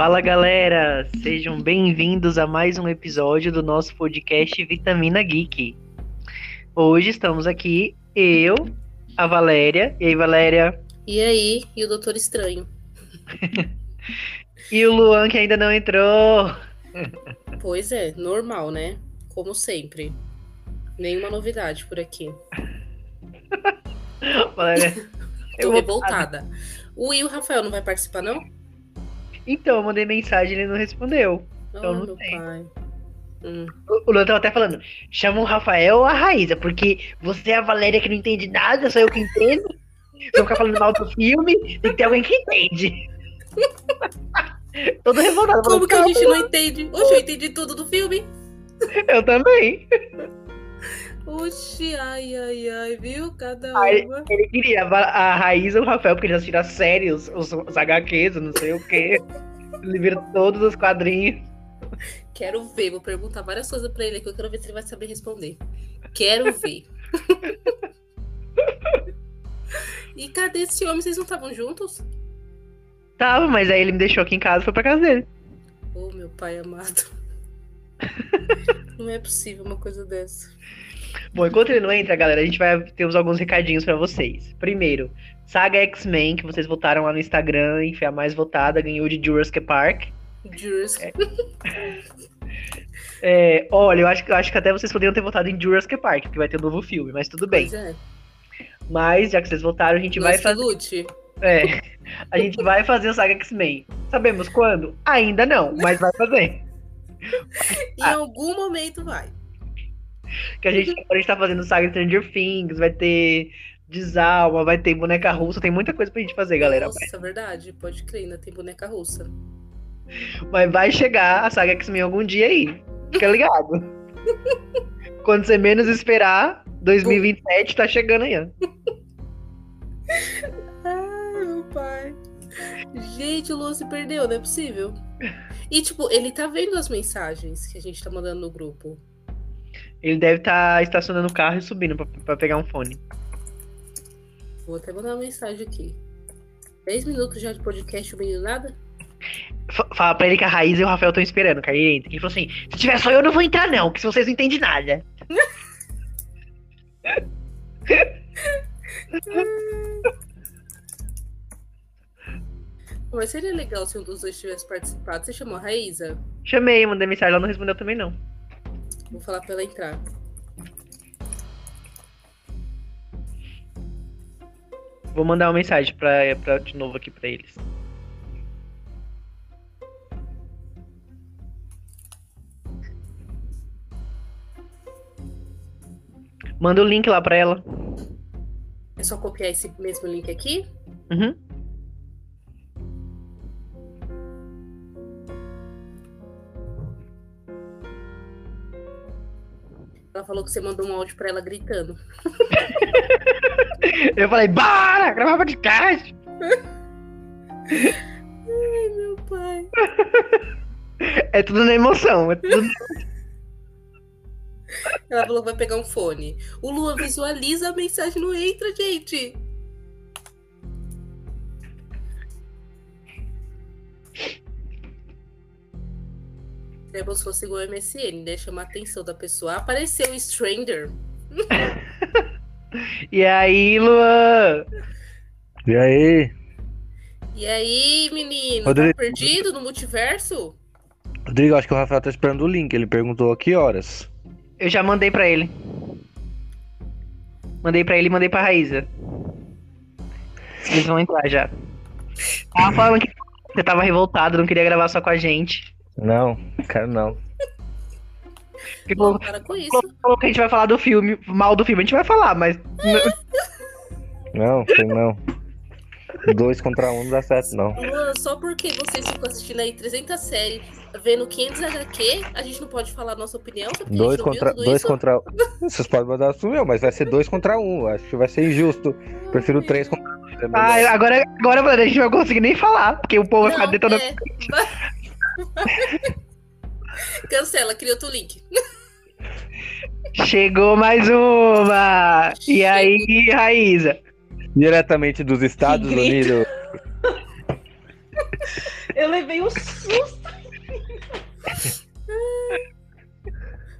Fala galera, sejam bem-vindos a mais um episódio do nosso podcast Vitamina Geek. Hoje estamos aqui, eu, a Valéria. E aí, Valéria? E aí, e o Doutor Estranho? e o Luan que ainda não entrou. Pois é, normal, né? Como sempre. Nenhuma novidade por aqui. Valéria. Tô revoltada. O Will Rafael não vai participar, não? Então, eu mandei mensagem e ele não respondeu. Então oh, não tem. pai. Hum. O Luan tava até falando, chama o Rafael ou a Raíza, porque você é a Valéria que não entende nada, sou eu que entendo. Se eu ficar falando mal do filme, tem que ter alguém que entende. Todo revoltado. Como falando, que a gente "Calma, não entende? Hoje eu entendi tudo do filme. Eu também. Oxi, ai, ai, ai, viu? Cada Ai, uma. Ele queria a Raíza ou o Rafael, porque eles assistiram as séries, os, os HQs, não sei o quê. Ele viram todos os quadrinhos. Quero ver, vou perguntar várias coisas pra ele que eu quero ver se ele vai saber responder. Quero ver. e cadê esse homem? Vocês não estavam juntos? Tava, mas aí ele me deixou aqui em casa e foi pra casa dele. Oh, meu pai amado. Não é possível uma coisa dessa. Bom, enquanto ele não entra, galera, a gente vai ter uns- alguns recadinhos pra vocês. Primeiro, Saga X-Men, que vocês votaram lá no Instagram e foi a mais votada, ganhou de Jurassic Park. Jurassic. É, olha, eu acho, que- eu acho que até vocês poderiam ter votado em Jurassic Park, porque vai ter um novo filme, mas tudo bem. Pois é. Mas, já que vocês votaram, a gente vai Nós fazer. lute. É, a gente vai fazer o Saga X-Men. Sabemos quando? Ainda não, mas vai fazer. Em Ah. algum momento vai. Que a gente, a gente tá fazendo Saga Stranger Things, vai ter Desalma, vai ter boneca russa, tem muita coisa pra gente fazer, galera. Nossa, verdade. Pode crer, ainda tem boneca russa. Mas vai chegar a Saga X-Men algum dia aí. Fica ligado. Quando você menos esperar, 2027 tá chegando aí. ó. Ai, meu pai. Gente, o Luan se perdeu, não é possível. E, tipo, ele tá vendo as mensagens que a gente tá mandando no grupo. Ele deve estar estacionando o carro e subindo pra, pra pegar um fone. Vou até mandar uma mensagem aqui. 10 minutos já de podcast, o menino nada? Fala pra ele que a Raíza e o Rafael estão esperando, cara. Ele entra. Ele falou assim: se tiver só eu, não vou entrar, não, que se vocês não entendem nada. Mas seria legal se um dos dois tivesse participado. Você chamou a Raíza? Chamei, mandei mensagem, ela não respondeu também, não. Vou falar pra ela entrar. Vou mandar uma mensagem pra, pra, de novo aqui pra eles. Manda o link lá pra ela. É só copiar esse mesmo link aqui? Uhum. Ela falou que você mandou um áudio pra ela gritando. Eu falei, bora, gravar podcast. Ai, meu pai. É tudo na emoção. É tudo... Ela falou que vai pegar um fone. O Luan visualiza a mensagem, não entra, gente. É como se fosse igual o MSN, né? Chamar a atenção da pessoa. Apareceu o Stranger. E aí, Luan? E aí, E aí, menino? Rodrigo. Tá perdido no multiverso? Rodrigo, acho que o Rafael tá esperando o link. Ele perguntou a que horas. Eu já mandei pra ele. Mandei pra ele e mandei pra Raíza. Eles vão entrar já. Tava falando que você tava revoltado, não queria gravar só com a gente. Não, quero não. Não, falou, para com isso. que a gente vai falar do filme, mal do filme, a gente vai falar, mas. Não, sei não. Dois contra um não dá certo, não. Luan, só porque vocês ficam assistindo aí 300 séries, vendo 500 HQ, a gente não pode falar a nossa opinião? Dois não contra, dois isso? contra Vocês podem mandar o meu, mas vai ser dois contra um. Acho que vai ser injusto. Prefiro três contra dois. é. Ah, agora, agora, mano, a gente não vai conseguir nem falar, porque o povo vai ficar Não, detonando. é. Cancela, cria outro link. Chegou mais uma! E aí, Raíza? Diretamente dos Estados Unidos. Eu levei um susto.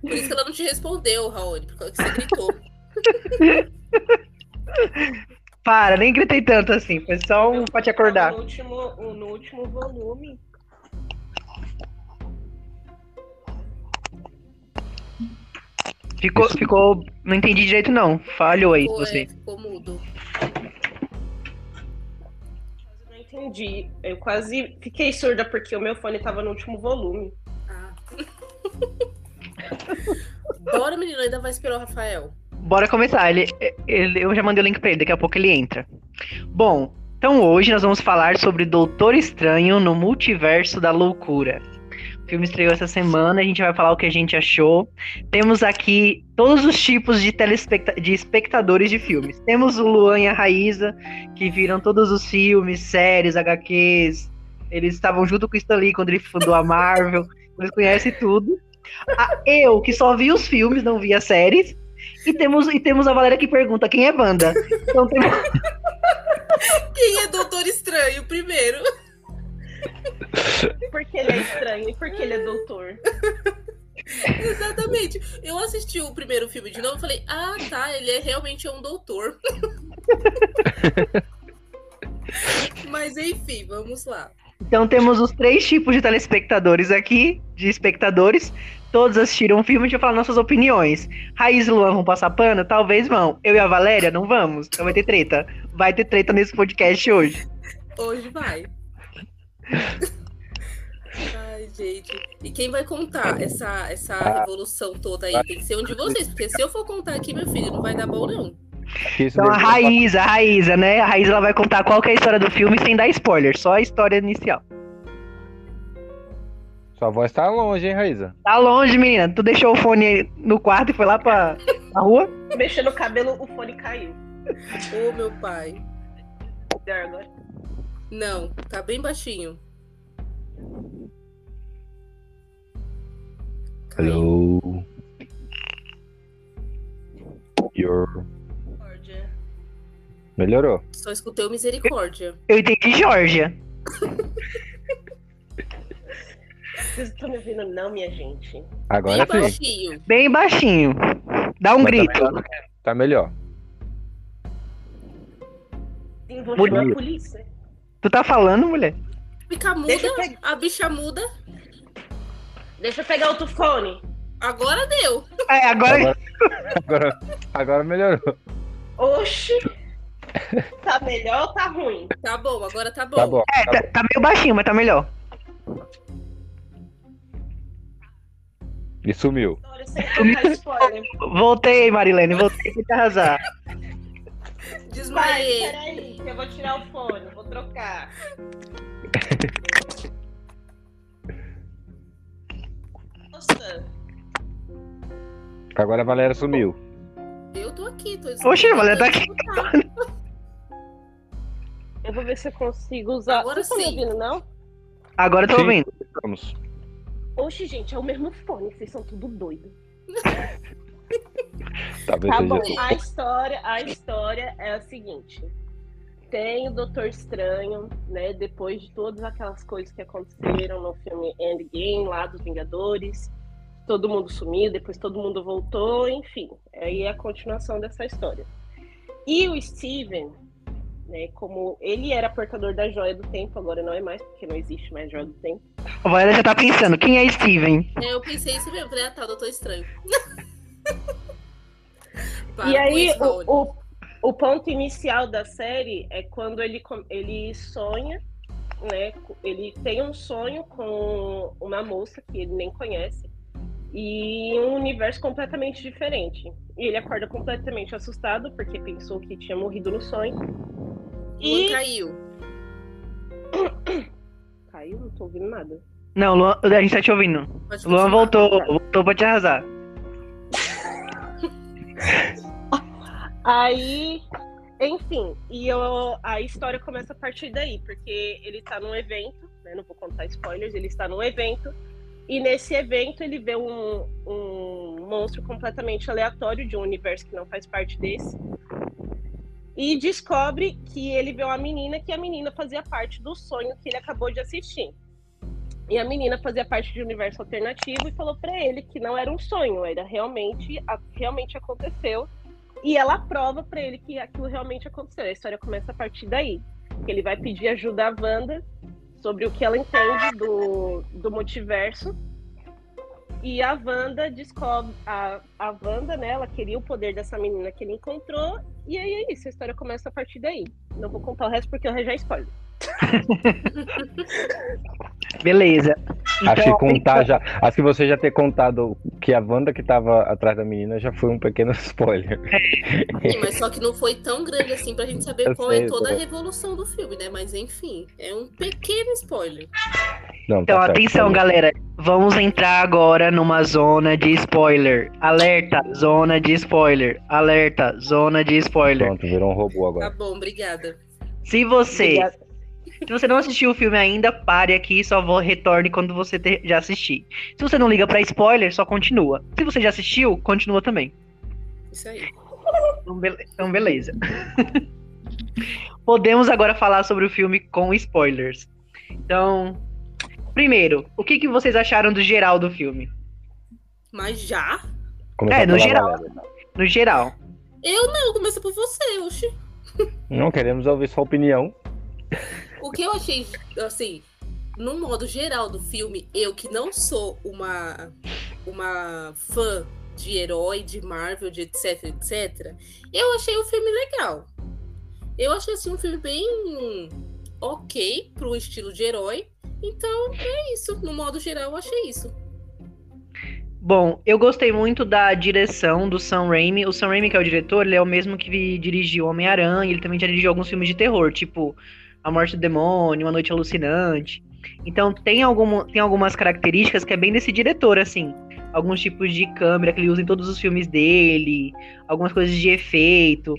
Por isso que ela não te respondeu, Raoni, porque você gritou. Para, nem gritei tanto assim, foi só um pra te acordar. No último, no último volume, Ficou, ficou. Não entendi direito, não. Falhou aí, Ficou, você. é, ficou mudo. Quase não entendi. Eu quase fiquei surda porque o meu fone tava no último volume. Ah. Bora, menino, ainda vai esperar o Rafael. Bora começar. Ele, ele- eu já mandei o link pra ele, daqui a pouco ele entra. Bom, então hoje nós vamos falar sobre Doutor Estranho no Multiverso da Loucura. Filme estreou essa semana, a gente vai falar o que a gente achou. Temos aqui todos os tipos de, de espectadores de filmes. Temos o Luan e a Raíza, que viram todos os filmes, séries, HQs. Eles estavam junto com o Stan quando ele fundou a Marvel. Eles conhecem tudo. Ah, eu, que só vi os filmes, não vi as séries. E temos, e temos a Valéria que pergunta quem é Wanda. Então Quem é Doutor Estranho primeiro? Porque ele é estranho e porque ele é doutor. Exatamente. Eu assisti o primeiro filme de novo e falei, ah, tá, ele é realmente um doutor. Mas enfim, vamos lá. então temos os três tipos de telespectadores aqui, de espectadores. Todos assistiram o filme, vai falar nossas opiniões. Raiz e Luan vão passar pano? Talvez vão. Eu e a Valéria não vamos. Então vai ter treta. Vai ter treta nesse podcast hoje. Hoje vai. Ai, gente. E quem vai contar essa, essa evolução toda aí? Tem que ser um de vocês, porque se eu for contar aqui, meu filho, não vai dar bom, não. Então a. Raíza, a Raíza, né? A Raíza ela vai contar qual que é a história do filme sem dar spoiler, só a história inicial. Sua voz tá longe, hein, Raíza? Tá longe, menina. Tu deixou o fone no quarto e foi lá pra, pra rua? Mexendo o cabelo, o fone caiu. Ô, meu pai. Agora. Não, tá bem baixinho. Hello. Your... Misericórdia. Melhorou. Só escutei o misericórdia. Eu entendi Georgia. Vocês estão me ouvindo, não, minha gente? Agora bem sim. baixinho. Bem baixinho. Dá um Mas grito. Tá melhor. Tá melhor. Sim, vou chamar a polícia. Tu tá falando, mulher? Fica muda, a bicha muda. Deixa eu pegar outro fone. Agora deu. É, agora. Agora, agora, agora melhorou. Oxi. Tá melhor ou tá ruim? Tá bom, agora tá bom. Tá bom. É, Tá tá, bom. tá meio baixinho, mas tá melhor. E sumiu. Voltei, Marilene, voltei pra te arrasar. Desmaiei. peraí, que eu vou tirar o fone, vou trocar. Nossa, Agora a Valéria sumiu. Eu tô aqui, tô Oxe, a Valéria tá aqui. eu vou ver se eu consigo usar. Agora Vocês estão me sim. ouvindo, não? Agora eu tô Sim. ouvindo. Vamos. Oxe, gente, é o mesmo fone, vocês são tudo doido. Talvez Tá seja bom, a história, a história é a seguinte. Tem o Doutor Estranho, né? Depois de todas aquelas coisas que aconteceram no filme Endgame, lá dos Vingadores. Todo mundo sumiu, depois todo mundo voltou, enfim. Aí é a continuação dessa história. E o Steven, né? Como ele era portador da joia do tempo, agora não é mais, porque não existe mais joia do tempo. A Valéria já tá pensando, quem é Steven? É, eu pensei isso mesmo, falei, ah tá, doutor estranho. E aí, o, o, o ponto inicial da série é quando ele, ele sonha, né? Ele tem um sonho com uma moça que ele nem conhece e um universo completamente diferente. E ele acorda completamente assustado porque pensou que tinha morrido no sonho. Luan E caiu. caiu, não tô ouvindo nada. Não, Luan, a gente tá te ouvindo. Luan voltou, voltou pra te arrasar. Aí, enfim, e eu, a história começa a partir daí, porque ele tá num evento, né, não vou contar spoilers, ele está num evento, e nesse evento ele vê um, um monstro completamente aleatório de um universo que não faz parte desse, e descobre que ele vê uma menina, que a menina fazia parte do sonho que ele acabou de assistir. E a menina fazia parte de um universo alternativo e falou para ele que não era um sonho, era realmente, realmente aconteceu. E ela prova para ele que aquilo realmente aconteceu. A história começa a partir daí. Ele vai pedir ajuda à Wanda sobre o que ela entende do, do multiverso. E a Wanda descobre. A, a Wanda, né? Ela queria o poder dessa menina que ele encontrou. E aí é isso, a história começa a partir daí. Não vou contar o resto porque eu já spoiler. Beleza. acho que Então, contar já. Acho que você já ter contado que a Wanda que tava atrás da menina já foi um pequeno spoiler. Sim, mas só que não foi tão grande assim pra gente saber Eu qual sei, é toda a revolução do filme, né? Mas enfim, é um pequeno spoiler. Não, Então, tá certo, atenção, tá bom. galera. Vamos entrar agora numa zona de spoiler. Alerta, zona de spoiler. Alerta, zona de spoiler. Pronto, virou um robô Tá agora. bom, obrigada. Se você, Obrigada. Se você não assistiu o filme ainda, pare aqui e só vou retorne quando você ter- já assistir. Se você não liga pra spoiler, só continua. Se você já assistiu, continua também. Isso aí. Então, bele- então, beleza. Podemos agora falar sobre o filme com spoilers. Então, primeiro, o que, que vocês acharam do geral do filme? Mas já? Começar É, no geral. Valéria. No geral. Eu não, começa por você, oxi. Não queremos ouvir sua opinião. O que eu achei, assim, no modo geral do filme, eu que não sou uma, uma fã de herói, de Marvel, de etc, etc, eu achei o filme legal. Eu achei, assim, um filme bem ok pro estilo de herói. Então, é isso. No modo geral, eu achei isso. Bom, eu gostei muito da direção do Sam Raimi. O Sam Raimi, que é o diretor, ele é o mesmo que dirigiu Homem-Aranha. Ele também já dirigiu alguns filmes de terror, tipo A Morte do Demônio, Uma Noite Alucinante. Então tem, algum, tem algumas características que é bem desse diretor, assim. Alguns tipos de câmera que ele usa em todos os filmes dele, algumas coisas de efeito.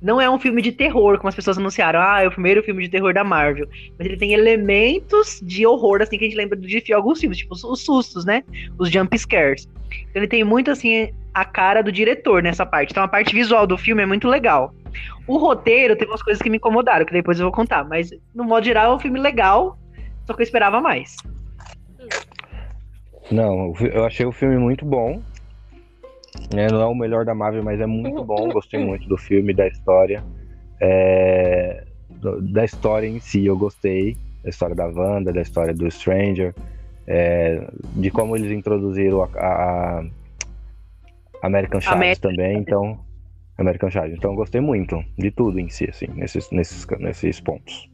Não é um filme de terror, como as pessoas anunciaram. Ah, é o primeiro filme de terror da Marvel. Mas ele tem elementos de horror, assim, que a gente lembra de alguns filmes, tipo os, os sustos, né? Os jump scares. Então ele tem muito, assim, a cara do diretor nessa parte. Então a parte visual do filme é muito legal. O roteiro tem umas coisas que me incomodaram, que depois eu vou contar. Mas, no modo geral, é um filme legal, só que eu esperava mais. Não, eu achei o filme muito bom. né? não é o melhor da Marvel, mas é muito bom. Gostei muito do filme, da história. É, da história em si, eu gostei. Da história da Wanda, da história do Stranger. é, de como eles introduziram a, a- American América. também. Então, American Charge. Então, eu gostei muito de tudo em si, assim, nesses, nesses, nesses pontos.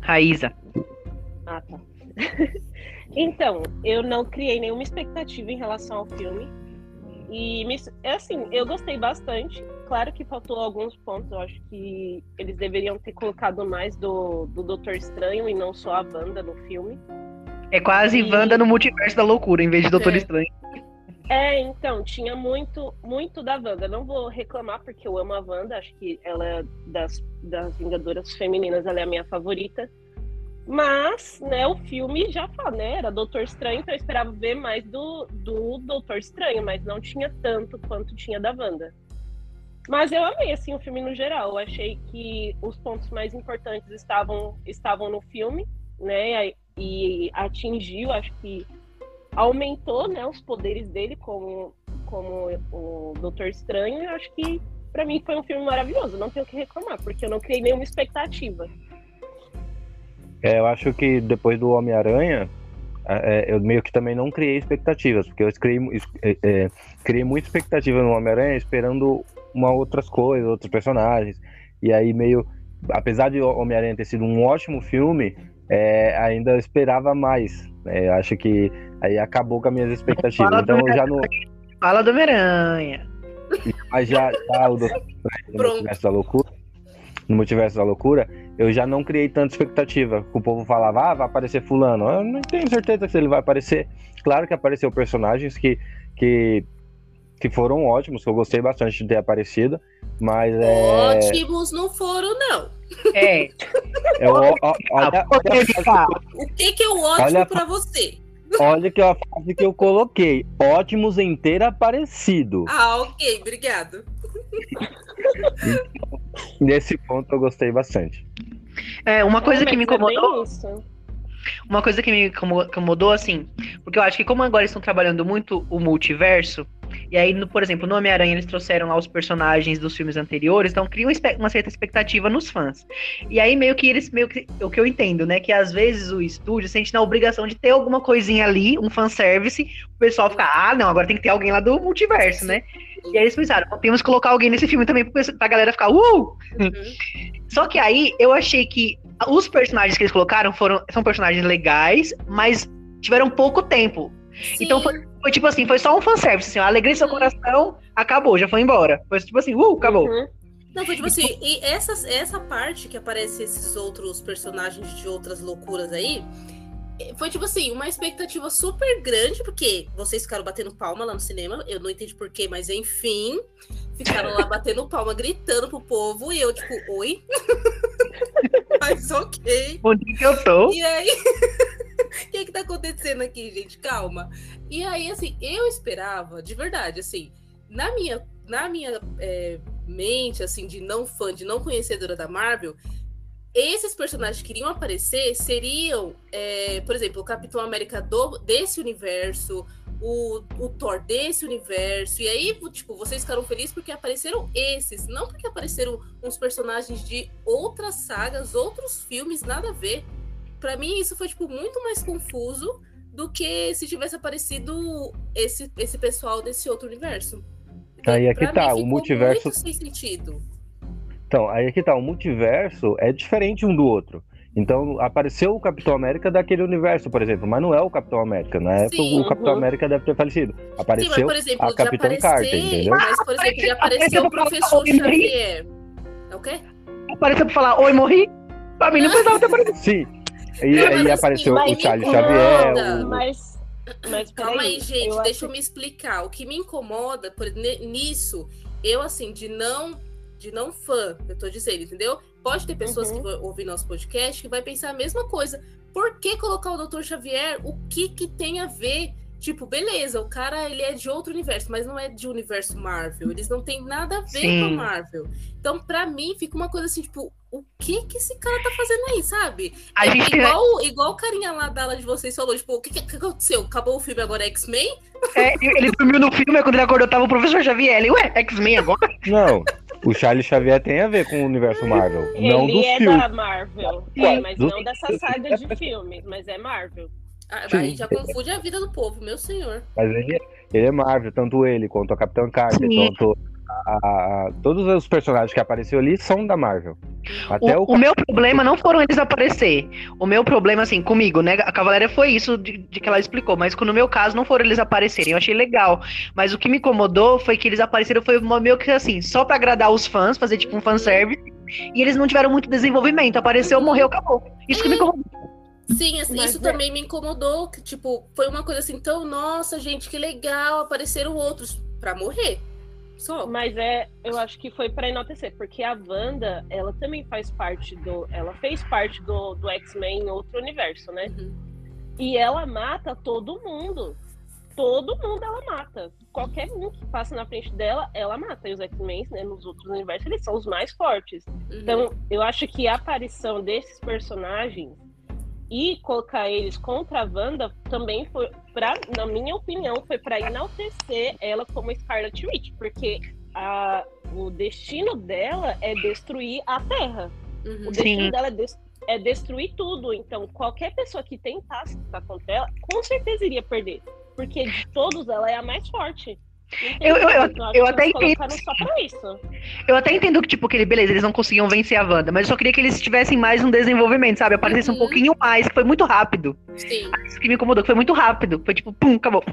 Raíza. Ah, tá. então, eu não criei nenhuma expectativa em relação ao filme. E, me, é assim, eu gostei bastante. Claro que faltou alguns pontos. Eu acho que eles deveriam ter colocado mais do, do Doutor Estranho e não só a Wanda no filme. É quase E- Wanda no multiverso da loucura, em vez de Doutor É. Estranho. É, então, tinha muito, muito da Wanda. Não vou reclamar, porque eu amo a Wanda. Acho que ela é das, das Vingadoras femininas, ela é a minha favorita. Mas, né, o filme já fala, né? Era Doutor Estranho, então eu esperava ver mais do, do Doutor Estranho, mas não tinha tanto quanto tinha da Wanda. Mas eu amei, assim, o filme no geral. Eu achei que os pontos mais importantes estavam, estavam no filme, né? E atingiu, acho que aumentou, né, os poderes dele como, como o Doutor Estranho. Eu acho que, pra mim, foi um filme maravilhoso. Não tenho o que reclamar, porque eu não criei nenhuma expectativa. É, eu acho que depois do Homem-Aranha, é, eu meio que também não criei expectativas, porque eu criei, é, é, criei muita expectativa no Homem-Aranha esperando uma outras coisas, outros personagens. E aí meio, apesar de Homem-Aranha ter sido um ótimo filme, é, ainda esperava mais. né? Eu acho que aí acabou com as minhas expectativas. Fala Então do eu já não. Fala do Homem-Aranha. Mas já, já o Doutor no multiverso da loucura, no multiverso da loucura, eu já não criei tanta expectativa. O povo falava, ah, vai aparecer fulano. Eu não tenho certeza se ele vai aparecer. Claro que apareceu personagens que, que, que foram ótimos, que eu gostei bastante de ter aparecido. Mas é. Ótimos não foram, não. É, eu- ó- ó- olha, polêmica. O que que é o ótimo Olha- pra você? Olha que a frase que eu coloquei. Ótimos em ter aparecido. Ah, ok, obrigado. Nesse ponto eu gostei bastante. É, uma coisa Ah, que me é incomodou. isso. uma coisa que me incomo- incomodou, assim, porque eu acho que como agora estão trabalhando muito o multiverso, e aí, no- por exemplo, no Homem-Aranha eles trouxeram lá os personagens dos filmes anteriores, então cria uma, certa expectativa nos fãs. E aí meio que eles, meio que, o que eu entendo, né, que às vezes o estúdio sente na obrigação de ter alguma coisinha ali, um fanservice, o pessoal fica, ah, não, agora tem que ter alguém lá do multiverso, né? E aí eles pensaram, temos que colocar alguém nesse filme também pra galera ficar, uh! Só que aí eu achei que os personagens que eles colocaram foram, são personagens legais, mas tiveram pouco tempo. Então Sim. foi, foi tipo assim, foi só um fanservice, assim, a alegria do seu coração acabou, já foi embora. Foi tipo assim, uh, acabou. Uhum. Não, foi tipo assim, e essa, essa parte que aparece esses outros personagens de outras loucuras aí, eh, foi tipo assim, uma expectativa super grande, porque vocês ficaram batendo palma lá no cinema, eu não entendi porquê, mas enfim, ficaram lá batendo palma, gritando pro povo, e eu tipo, oi? mas ok. Onde que eu tô? E aí, o que que tá acontecendo aqui, gente? Calma. E aí, assim, eu esperava, de verdade, assim, na minha, na minha é, mente, assim, de não fã, de não conhecedora da Marvel, esses personagens que iriam aparecer seriam, é, por exemplo, o Capitão América do, desse universo, o, o Thor desse universo. E aí, tipo, vocês ficaram felizes porque apareceram esses, não porque apareceram uns personagens de outras sagas, outros filmes, nada a ver. Pra mim, isso foi, tipo, muito mais confuso do que se tivesse aparecido esse, esse pessoal desse outro universo. Aí é que tá, mim, o multiverso- Muito sem sentido. Então, aí aqui tá, o multiverso é diferente um do outro. Então, apareceu o Capitão América daquele universo, por exemplo, mas não é o Capitão América. Na época, Sim. o Capitão Uhum. América deve ter falecido. Sim, mas, Apareceu por exemplo, a de Capitã aparecer, Carter, entendeu? mas, por exemplo, de aparecer o professor Xavier. É o quê? Apareceu pra falar, oi, morri? Pra mim não precisava ter aparecido. Sim. E Não, aí assim, apareceu o Charles me Xavier. incomoda. o- Mas, mas Calma peraí, aí, gente, eu deixa eu acho- me explicar. O que me incomoda por, nisso, eu assim, de não de não fã, eu tô dizendo, entendeu? Pode ter pessoas Uhum. que vão ouvir nosso podcast que vai pensar a mesma coisa. Por que colocar o Dr. Xavier? O que que tem a ver? Tipo, beleza, o cara ele é de outro universo, mas não é de universo Marvel. Eles não têm nada a ver com a Sim. Marvel. Então, pra mim, fica uma coisa assim, tipo, o que que esse cara tá fazendo aí, sabe? A É gente igual, igual o carinha lá da aula de vocês falou, tipo, o que, que aconteceu? Acabou o filme agora é X-Men? É, ele dormiu no filme, aí quando ele acordou tava o professor Xavier. Ele, ué, X-Men agora? Não, o Charles Xavier tem a ver com o universo Marvel. não Ele dos é filmes. da Marvel, é, mas Dos- não dessa saga de filmes, mas é Marvel. Ah, Sim. Aí já confunde a vida do povo, meu senhor. Mas ele, ele é Marvel, tanto ele quanto a Capitã Carter, Sim. quanto a- a- todos os personagens que apareceram ali são da Marvel. Até o, O, o meu problema não foram eles aparecer. O meu problema, assim, comigo, né? A Cavaleira foi isso de, de que ela explicou, mas no meu caso não foram eles aparecerem. Eu achei legal. Mas o que me incomodou foi que eles apareceram foi uma- meio que assim, só pra agradar os fãs, fazer tipo um fanservice. E eles não tiveram muito desenvolvimento. Apareceu, morreu, acabou. Isso que me incomodou. Sim, assim, isso é- também me incomodou. Que, tipo, foi uma coisa assim, tão, nossa, gente, que legal, apareceram outros pra morrer. Só. Mas é, eu acho que foi pra enaltecer, porque a Wanda, ela também faz parte do. Ela fez parte do, do X-Men em outro universo, né? Uhum. E ela mata todo mundo. Todo mundo ela mata. Qualquer um que passa na frente dela, ela mata. E os X-Men, né, nos outros universos, eles são os mais fortes. Uhum. Então, eu acho que a aparição desses personagens e colocar eles contra a Wanda também foi, pra, na minha opinião, foi para enaltecer ela como Scarlet Witch, porque a, o destino dela é destruir a Terra. Uhum. O destino Sim. dela é, des- é destruir tudo. Então, qualquer pessoa que tentasse lutar contra ela, com certeza iria perder. Porque de todos, ela é a mais forte. Eu- eu- eu- eu até entendo. Eu até entendo que, tipo, que ele, beleza, eles não conseguiam vencer a Wanda, mas eu só queria que eles tivessem mais um desenvolvimento, sabe? Aparecesse um Uhum. pouquinho mais, que foi muito rápido. Sim. Isso que me incomodou, que foi muito rápido. Foi tipo, pum, acabou.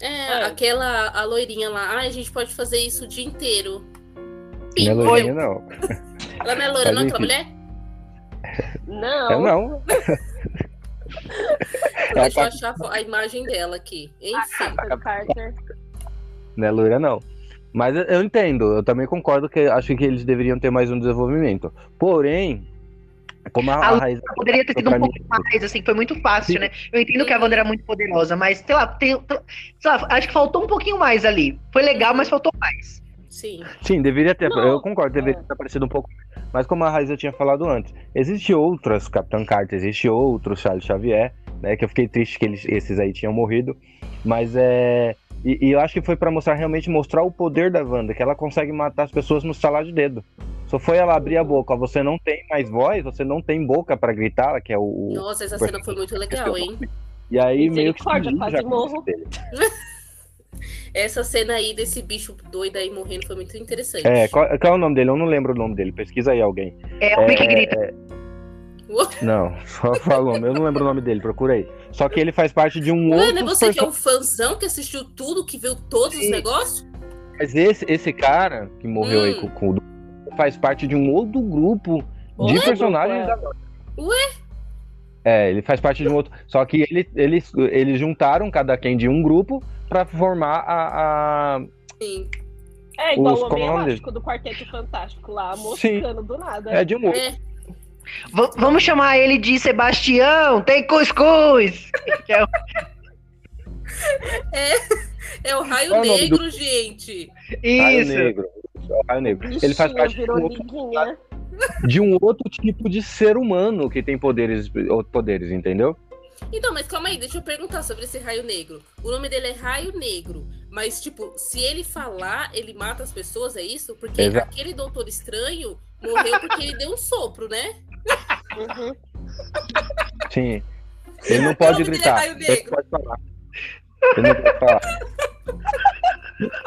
É, É. aquela a loirinha lá, ah, a gente pode fazer isso o dia inteiro. não é Pim, loirinha, não. Ela não é loira, não, aquela mulher? Não. É não. Deixa eu achar a a imagem dela aqui. Enfim. Captain Carter. Não é loira, não. Mas eu- eu entendo, eu também concordo que acho que eles deveriam ter mais um desenvolvimento. Porém, como a, A a raiz. Poderia ter sido um pouco mais, assim, foi muito fácil, Sim. né? Eu entendo que a Wanda era muito poderosa, mas, sei lá, tem, sei lá, acho que faltou um pouquinho mais ali. Foi legal, mas faltou mais. Sim. Sim, deveria ter. Não, eu concordo, deveria é. ter aparecido um pouco. Mas como a Raíssa tinha falado antes, existe outras Capitão Carter, existe outros Charles Xavier, né? Que eu fiquei triste que eles, esses aí tinham morrido. Mas é. E, e eu acho que foi pra mostrar realmente mostrar o poder da Wanda, que ela consegue matar as pessoas no estalar de dedo. Só foi ela abrir a boca, você não tem mais voz, você não tem boca pra gritar, que é o. Nossa, essa cena foi muito legal, hein? E aí meio que quase morro. Essa cena aí desse bicho doido aí morrendo foi muito interessante. É, qual, qual é o nome dele? Eu não lembro o nome dele. Pesquisa aí alguém. É o que grita. Ué, Não, só falou. Eu não lembro o nome dele, procura aí. Só que ele faz parte de um Ué, outro. não é você que é um fãzão que assistiu tudo, que viu todos os Sim. negócios? Mas esse, esse cara que morreu aí Hum. com, com o faz parte de um outro grupo de Outro personagens da. Ué? É, ele faz parte de um outro. Só que ele, eles, eles juntaram cada quem de um grupo pra formar a. a- Sim. É igual Os- o é Homem nome Elástico do Quarteto Fantástico lá, moscando do nada. É de um outro. É, V- vamos chamar ele de Sebastião, tem cuscuz! Que é o- é o raio é o negro, gente. Raio Isso. Negro. É o Raio Negro. Ele faz parte de um, outro, liguinha. de um outro tipo de ser humano que tem poderes, poderes, entendeu? Então, mas calma aí, deixa eu perguntar sobre esse raio negro. O nome dele é Raio Negro. Mas, tipo, se ele falar, ele mata as pessoas, é isso? Porque Exato. aquele doutor estranho morreu porque ele deu um sopro, né? Uhum. Sim. Ele não pode é gritar. Raio Ele Negro. pode falar. Ele não pode falar.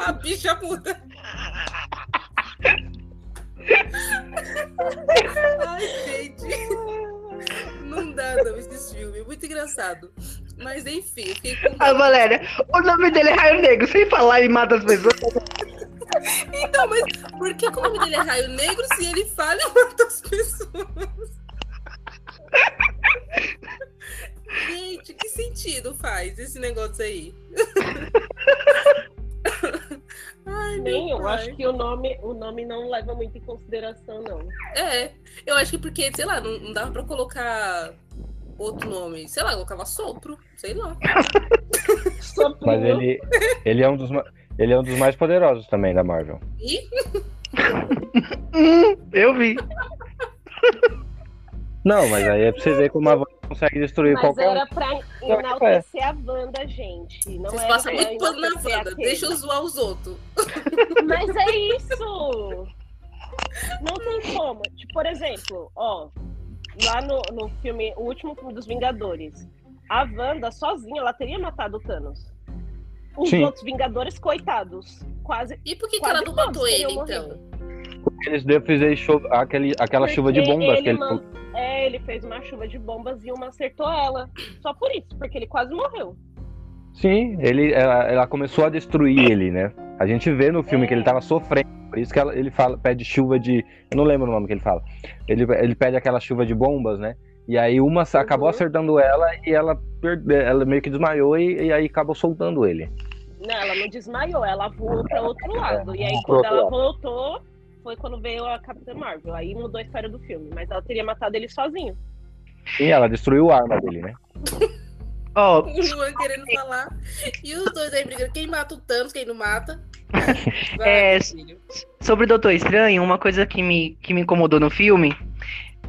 A bicha muda. Ai, gente. Não dá, não, esse filme. É muito engraçado. Mas enfim, fiquei com. A Valéria, o nome dele é Raio Negro, sem falar e mata as pessoas. Então, mas por que, que o nome dele é Raio Negro se ele fala e mata as pessoas? Sentido faz esse negócio aí? Ai, Nem, eu pai. acho que o nome, o nome não leva muito em consideração, não. É, eu acho que porque, sei lá, não, não dava pra colocar outro nome. Sei lá, colocava sopro, sei lá. Mas ele, ele, é um dos, ele é um dos mais poderosos também da Marvel. E eu vi. Não, mas aí é pra você ver como a Wanda consegue destruir Mas qualquer era pra enaltecer a Wanda, gente. Não vocês passam muito pano na Wanda. Deixa eu zoar os outros. Mas é isso! Não tem como. Tipo, por exemplo, ó, lá no, no filme, o último filme dos Vingadores, a Wanda sozinha, ela teria matado o Thanos. Os Sim. outros Vingadores, coitados, quase. E por que, que ela não matou ele, então? Eles fazer chuva, aquele, aquela chuva de Porque bombas ele que ele man- É, ele fez uma chuva de bombas e uma acertou ela. Só por isso, porque ele quase morreu. Sim, ele, ela, ela começou a destruir ele, né? A gente vê no filme É. que ele tava sofrendo. Por isso que ela- ele fala, pede chuva de. Eu não lembro o nome que ele fala. Ele, ele pede aquela chuva de bombas, né? E aí uma sa- acabou Uhum. acertando ela e ela, perde- ela meio que desmaiou e, e aí acabou soltando ele. Não, ela não desmaiou, ela voou pra outro lado. E aí, quando ela voltou, foi quando veio a Capitã Marvel. Aí mudou a história do filme. Mas ela teria matado ele sozinho. E ela destruiu a arma dele, né? Ó, O Luan querendo falar. E os dois aí brigando. Quem mata o Thanos, quem não mata. Vai, É, sobre o Doutor Estranho, uma coisa que me, que me incomodou no filme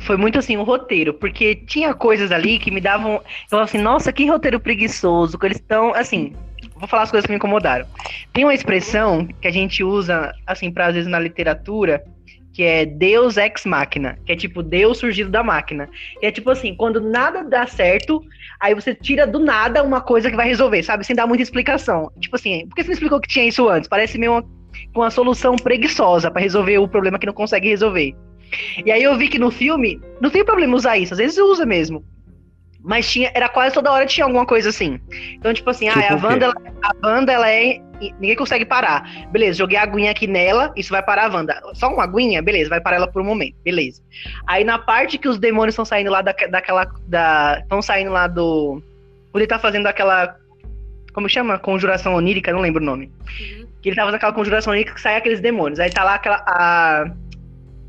foi muito assim o roteiro, porque tinha coisas ali que me davam. Eu falava assim, nossa, que roteiro preguiçoso, que eles estão. Assim, vou falar as coisas que me incomodaram. Tem uma expressão que a gente usa, assim, pra, às vezes na literatura, que é Deus ex machina, que é tipo Deus surgido da máquina. E é tipo assim, quando nada dá certo, aí você tira do nada uma coisa que vai resolver, sabe? Sem dar muita explicação. Tipo assim, por que você não explicou que tinha isso antes? Parece meio uma, uma solução preguiçosa pra resolver o problema que não consegue resolver. E aí eu vi que no filme não tem problema usar isso, às vezes usa mesmo. Mas tinha, era quase toda hora tinha alguma coisa assim. Então, tipo assim, Tipo ah, a o? Wanda, ela, a Wanda, ela é. Ninguém consegue parar. Beleza, joguei a aguinha aqui nela, isso vai parar a Wanda. Só uma aguinha? Beleza, vai parar ela por um momento. Beleza. Aí na parte que os demônios estão saindo lá da, daquela. Estão saindo lá do. Quando ele tá fazendo aquela. Como chama? Conjuração onírica, não lembro o nome. Uhum. Que ele tá fazendo aquela conjuração onírica que sai aqueles demônios. Aí tá lá aquela. A,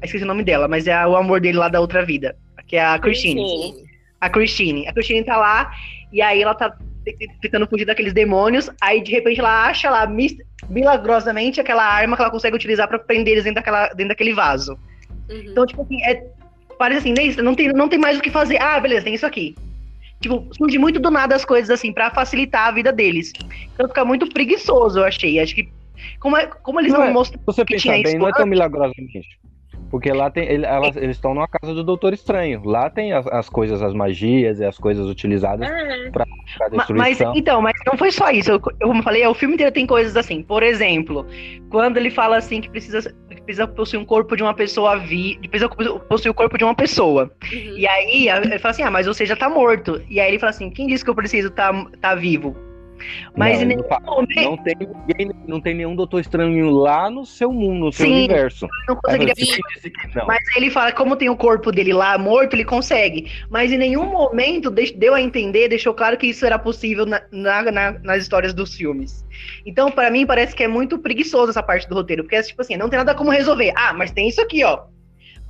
esqueci o nome dela, mas é a- o amor dele lá da outra vida. Que é a Christine. Sim. A Christine. A Christine tá lá, e aí ela tá tentando fugir daqueles demônios, aí de repente ela acha lá milagrosamente aquela arma que ela consegue utilizar para prender eles dentro, daquela, dentro daquele vaso. Uhum. Então, tipo assim, é, parece assim, nem, não tem, não tem mais o que fazer. Ah, beleza, tem isso aqui. Tipo, surge muito do nada as coisas assim, para facilitar a vida deles. Então fica muito preguiçoso, eu achei. Acho que. Como, é, como eles não, não é, mostram. Você pensar bem, isso, não é tão milagrosamente. Porque lá tem. Ele, elas, eles estão numa casa do Doutor Estranho. Lá tem as, as coisas, as magias e as coisas utilizadas é. pra, pra destruição. Mas, então, mas não foi só isso. Eu, eu, como eu falei, o filme inteiro tem coisas assim. Por exemplo, quando ele fala assim que precisa, que precisa possuir um corpo de uma pessoa vi, precisa possuir o corpo de uma pessoa. Uhum. E aí ele fala assim: Ah, mas você já tá morto. E aí ele fala assim: quem disse que eu preciso tá, tá vivo? Mas não, nenhum momento... não, tem ninguém, não tem nenhum Doutor Estranho lá no seu mundo, no seu Sim, universo. Não conseguiria não. Mas ele fala, como tem o corpo dele lá morto, ele consegue. Mas em nenhum momento deu a entender, deixou claro que isso era possível na, na, nas histórias dos filmes. Então, para mim, parece que é muito preguiçoso essa parte do roteiro, porque é tipo assim, não tem nada como resolver. Ah, mas tem isso aqui, ó.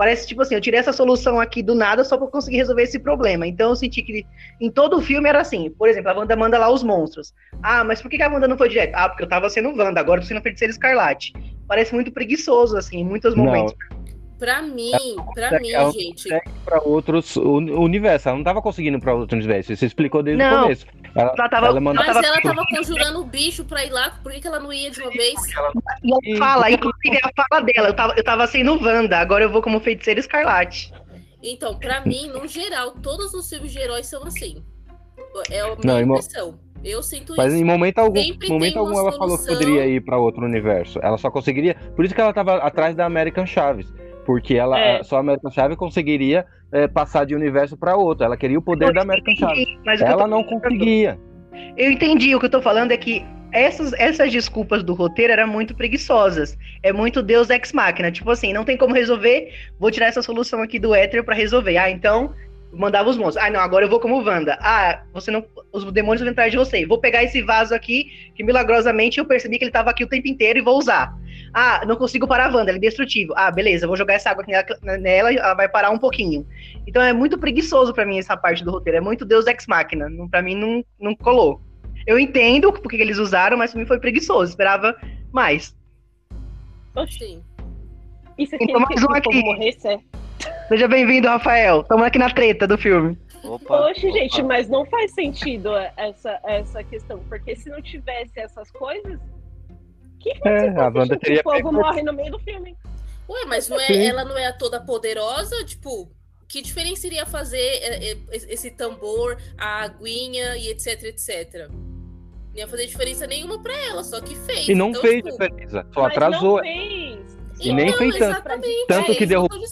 Parece tipo assim, eu tirei essa solução aqui do nada só pra conseguir resolver esse problema. Então eu senti que em todo o filme era assim. Por exemplo, a Wanda manda lá os monstros. Ah, mas por que a Wanda não foi direto? Ah, porque eu tava sendo Wanda, agora eu tô sendo feiticeira escarlate. Parece muito preguiçoso, assim, em muitos momentos. Não. Pra mim, pra mim, ela gente. Pra outros universos. Ela não tava conseguindo pra outros universos. Você explicou desde não. o começo. Ela, ela tava, ela mandava... Mas ela tava conjurando o bicho pra ir lá. Por que, que ela não ia de uma vez? E ela fala, inclusive a fala dela. Eu tava, eu tava sendo Wanda, agora eu vou como feiticeira escarlate. Então, pra mim, no geral, todos os filmes de heróis são assim. É a minha não, impressão. Eu sinto Mas isso. em momento algum, momento algum ela falou que poderia ir para outro universo. Ela só conseguiria. Por isso que ela tava atrás da American Chaves. Porque ela é. só a American Chave conseguiria é, passar de um universo para outro. Ela queria o poder eu da American Chave. Ela não conseguia. Eu entendi. O que eu tô falando é que essas, essas desculpas do roteiro eram muito preguiçosas. É muito Deus ex machina. Tipo assim, não tem como resolver, vou tirar essa solução aqui do éter para resolver. Ah, então mandava os monstros. Ah, não, agora eu vou como Wanda. Ah, você não. Os demônios vão entrar de você. Vou pegar esse vaso aqui, que milagrosamente eu percebi que ele tava aqui o tempo inteiro e vou usar. Ah, não consigo parar a Wanda, ele é destrutivo. Ah, beleza, vou jogar essa água nela, ela vai parar um pouquinho. Então é muito preguiçoso para mim essa parte do roteiro. É muito Deus Ex Machina. Para mim não, não colou. Eu entendo porque eles usaram, mas pra mim foi preguiçoso. Esperava mais. Oxi. Isso aqui então, mais um aqui. Morrer, Seja bem-vindo, Rafael. Estamos aqui na treta do filme. Opa, Oxe, opa. gente, mas não faz sentido essa, essa questão, porque se não tivesse essas coisas, que é, a Wanda teria o povo morre no meio do filme. Ué, mas não é, ela não é toda poderosa? Tipo, que diferença iria fazer é, é, esse tambor, a aguinha e etc, etc? Não ia fazer diferença nenhuma pra ela, só que fez. E não então, fez tipo, diferença, só atrasou. Não fez. E então, nem fez tanto. Tanto é que derrubaram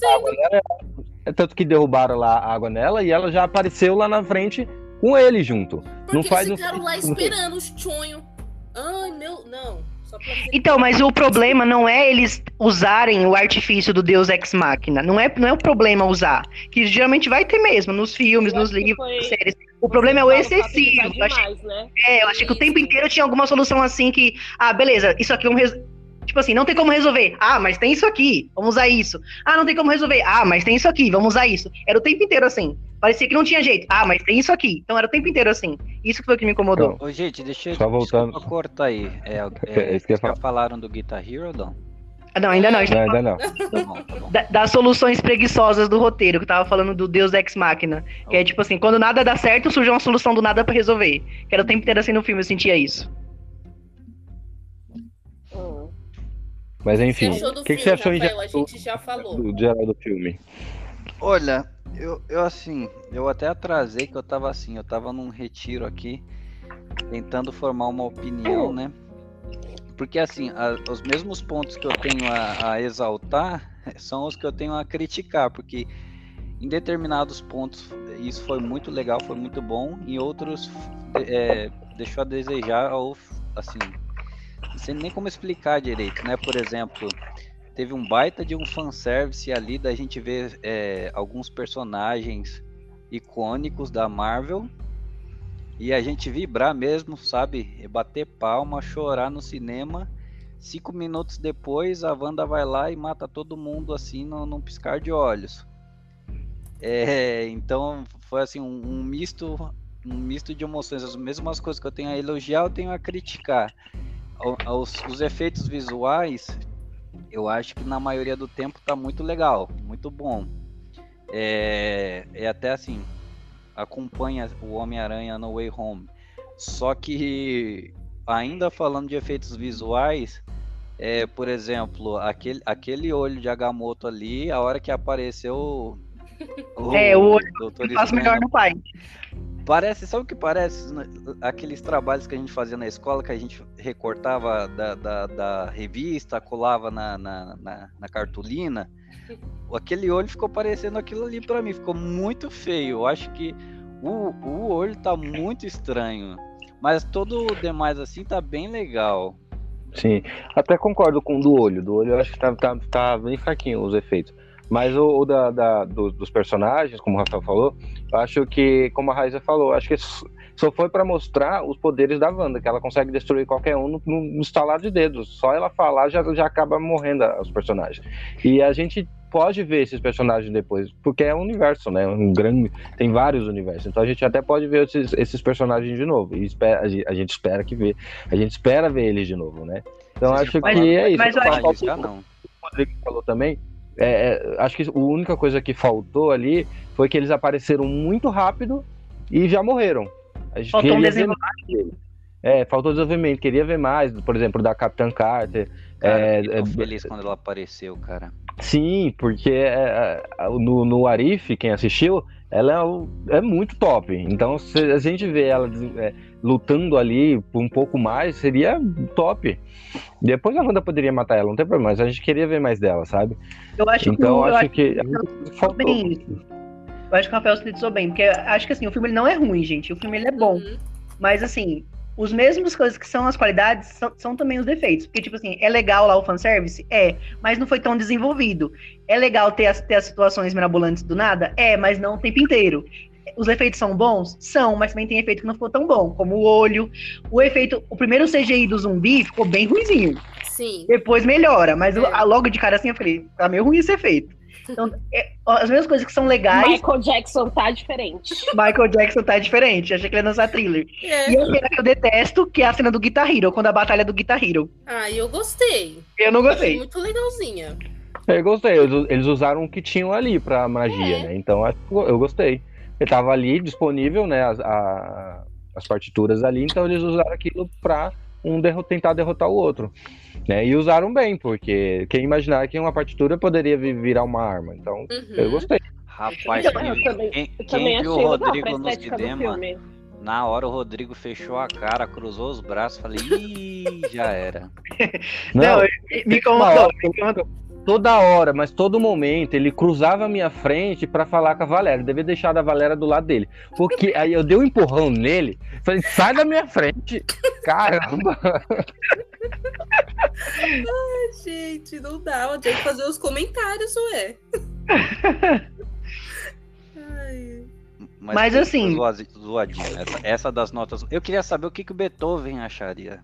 tanto que derrubaram lá a água nela e ela já apareceu lá na frente com ele junto. Porque não faz eles ficaram lá esperando os chonhos. Ai, meu. Não. Então, mas o problema não é eles usarem o artifício do Deus Ex Machina. Não é, não é o problema usar. Que geralmente vai ter mesmo nos filmes, nos livros, foi... nas séries. O problema é o excessivo. Demais, eu achei, né? É, eu achei que o tempo inteiro tinha alguma solução assim que. Ah, beleza, isso aqui vamos. Tipo assim, não tem como resolver. Ah, mas tem isso aqui, vamos usar isso. Ah, não tem como resolver. Ah, mas tem isso aqui, vamos usar isso. Era o tempo inteiro assim. Parecia que não tinha jeito. Ah, mas tem isso aqui. Então era o tempo inteiro assim. Isso foi o que me incomodou. Ô, gente, deixa eu só voltando. cortar aí. É, é, é, já falar. falaram do Guitar Hero, não? Ah, não, ainda não. não ainda não. Tá bom, tá bom. Da, das soluções preguiçosas do roteiro, que eu tava falando do Deus Ex Machina. Que é tipo assim, quando nada dá certo, surge uma solução do nada para resolver. Que era o tempo inteiro assim no filme, eu sentia isso. Mas enfim, o que, que, você achou Rafael, em geral, a gente já falou. Do, geral do filme? Olha, eu, eu assim, eu até atrasei que eu tava assim, eu tava num retiro aqui, tentando formar uma opinião, né? Porque assim, a, os mesmos pontos que eu tenho a, a, exaltar são os que eu tenho a criticar, porque em determinados pontos isso foi muito legal, foi muito bom, em outros é, deixou a desejar ou assim não sei nem como explicar direito, né? Por exemplo, teve um baita de um fanservice ali da gente ver é, alguns personagens icônicos da Marvel e a gente vibrar mesmo, sabe? Bater palma, chorar no cinema. Cinco minutos depois, a Wanda vai lá e mata todo mundo assim no, num piscar de olhos. É, então foi assim um, um misto um misto de emoções, as mesmas coisas que eu tenho a elogiar, eu tenho a criticar. Os, os efeitos visuais, eu acho que na maioria do tempo tá muito legal, muito bom. É, é até assim, acompanha o Homem-Aranha no Way Home. Só que, ainda falando de efeitos visuais, é, por exemplo, aquele, aquele olho de Agamotto ali, a hora que apareceu o, é, o olho faz melhor no pai. Parece, sabe o que parece? Aqueles trabalhos que a gente fazia na escola, que a gente recortava da, da, da revista, colava na, na, na, na cartolina. Aquele olho ficou parecendo aquilo ali para mim, ficou muito feio. Eu acho que o, o olho tá muito estranho. Mas todo o demais assim tá bem legal. Sim, até concordo com o do olho. Do olho eu acho que tá, tá, tá bem fraquinho os efeitos. Mas o, o da, da do, dos personagens, como o Rafael falou, eu acho que, como a Raiza falou, acho que só foi para mostrar os poderes da Wanda, que ela consegue destruir qualquer um no, no estalar de dedos. Só ela falar já, já acaba morrendo os personagens. E a gente pode ver esses personagens depois, porque é um universo, né? Um grande, tem vários universos. Então a gente até pode ver esses, esses personagens de novo. E espera, a gente espera que vê, a gente espera ver eles de novo, né? Então acho que é isso. Mas eu acho que não. O Rodrigo falou também é, é, acho que a única coisa que faltou ali foi que eles apareceram muito rápido e já morreram. A gente faltou um desenvolvimento. É, faltou desenvolvimento. Queria ver mais, por exemplo, da Capitã Carter. Cara, é, eu tô é, feliz quando ela apareceu, cara. Sim, porque é, é, no, no Arif, quem assistiu, ela é, é muito top. Então, se a gente vê ela é, lutando ali um pouco mais, seria top. Depois a Wanda poderia matar ela, não tem problema, mas a gente queria ver mais dela, sabe? Eu acho então, que, eu acho que, que. Bem, eu acho que o Rafael sintetizou bem, porque acho que assim, o filme ele não é ruim, gente. O filme ele é bom. Uhum. Mas assim, os mesmos coisas que são as qualidades são, são, também os defeitos. Porque, tipo assim, é legal lá o fanservice? É, mas não foi tão desenvolvido. É legal ter as, ter as situações mirabolantes do nada? É, mas não o tempo inteiro. Os efeitos são bons? São, mas também tem efeito que não ficou tão bom, como o olho. O efeito, o primeiro CGI do zumbi ficou bem ruizinho. Sim. Depois melhora, mas é. a, logo de cara assim eu falei, tá meio ruim esse efeito. Então, é, as mesmas coisas que são legais. Michael Jackson tá diferente. Michael Jackson tá diferente. Achei que ele ia lançar thriller. É. E a cena que eu detesto, que é a cena do Guitar Hero, quando a batalha do Guitar Hero. Ah, eu gostei. Eu não gostei. Muito legalzinha. Eu gostei. Eles usaram o que tinham ali pra magia, é. né? Então eu gostei. Ele tava ali disponível, né? As, a, as partituras ali, então eles usaram aquilo pra um derro tentar derrotar o outro. Né? E usaram bem, porque quem imaginar que uma partitura poderia virar uma arma. Então, uhum. eu gostei. Rapaz, então, eu também, quem, eu quem viu o Rodrigo no cinema, na hora o Rodrigo fechou a cara, cruzou os braços, falei, ih, já era. Não, Não me incomodou, me incomodou toda hora, mas todo momento, ele cruzava a minha frente para falar com a Valéria. devia deixar a Valéria do lado dele. Porque aí eu dei um empurrão nele, falei, sai da minha frente. Caramba! Ai, gente, não dá. Eu tenho que fazer os comentários, ué. Ai. Mas, mas assim. Zoadinho, essa, essa das notas. Eu queria saber o que, que o Beethoven acharia.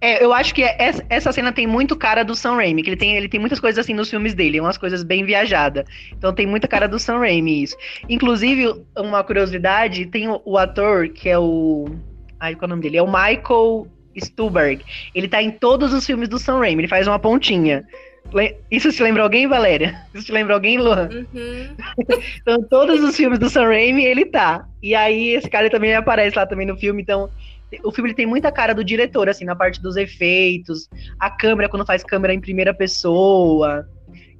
É, eu acho que essa cena tem muito cara do Sam Raimi, que ele tem, ele tem muitas coisas assim nos filmes dele, umas coisas bem viajadas. Então tem muita cara do Sam Raimi isso. Inclusive, uma curiosidade, tem o, o ator que é o. Ai, qual é o nome dele? É o Michael Stuhlbarg. Ele tá em todos os filmes do Sam Raimi, ele faz uma pontinha. Isso te lembra alguém, Valéria? Isso te lembra alguém, Luan? Uhum. então, todos os filmes do Sam Raimi, ele tá. E aí, esse cara também aparece lá também no filme, então o filme ele tem muita cara do diretor, assim, na parte dos efeitos, a câmera, quando faz câmera em primeira pessoa.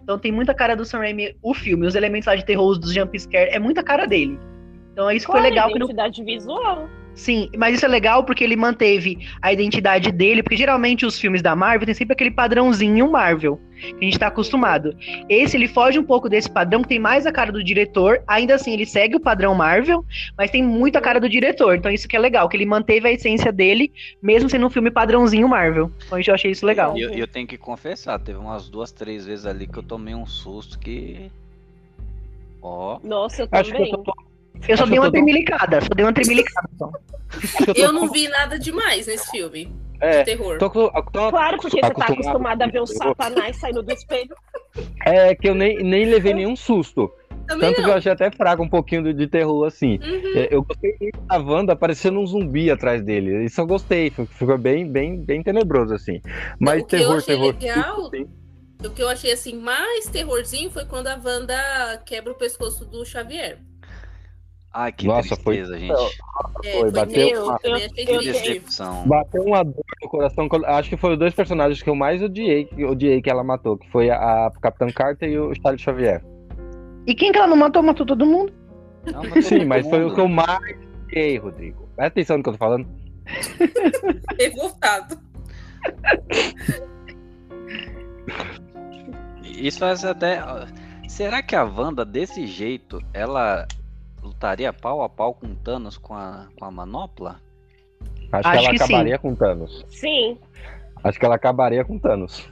Então tem muita cara do Sam Raimi, o filme, os elementos lá de terror, dos jump scare, é muita cara dele. Então isso Qual foi legal. A identidade que no... visual. Sim, mas isso é legal porque ele manteve a identidade dele, porque geralmente os filmes da Marvel tem sempre aquele padrãozinho Marvel, que a gente tá acostumado. Esse ele foge um pouco desse padrão, que tem mais a cara do diretor, ainda assim ele segue o padrão Marvel, mas tem muito a cara do diretor. Então isso que é legal, que ele manteve a essência dele, mesmo sendo um filme padrãozinho Marvel. Então eu achei isso legal. E eu, eu tenho que confessar, teve umas duas, três vezes ali que eu tomei um susto que. Ó. Oh. Nossa, eu também. Acho que eu tô eu só dei uma tremilicada, só dei uma tremilicada. Só. Eu não vi nada demais nesse filme. É, de terror. Tô, tô, tô, claro, porque você tá acostumado a ver o Satanás saindo do espelho. É que eu nem, nem levei nenhum susto. Também Tanto que não. eu achei até fraco um pouquinho de, de terror, assim. Uhum. É, Eu gostei muito da Wanda aparecendo um zumbi atrás dele. Isso eu gostei. fi- Ficou bem, bem, bem tenebroso, assim. Mas o que eu terror, achei terror. legal- sim. O que eu achei assim mais terrorzinho foi quando a Wanda quebra o pescoço do Xavier. Ai, que Nossa, foi- tristeza, gente. É, Foi, foi bateu tenso, uma- Que decepção. Bateu uma dor no coração. Acho que foram os dois personagens que eu mais odiei, que eu odiei que ela matou, que foi a, a Capitã Carter e o Charles Xavier. E quem que ela não matou? Matou todo mundo. Não, mas Sim, todo mas foi o mundo. que eu mais odiei, Rodrigo. Presta atenção no que eu tô falando. Revoltado. Isso faz até. Será que a Wanda, desse jeito, ela lutaria pau a pau com Thanos com a, com a manopla? Acho, Acho que ela que sim. acabaria com Thanos. Sim. Acho que ela acabaria com Thanos.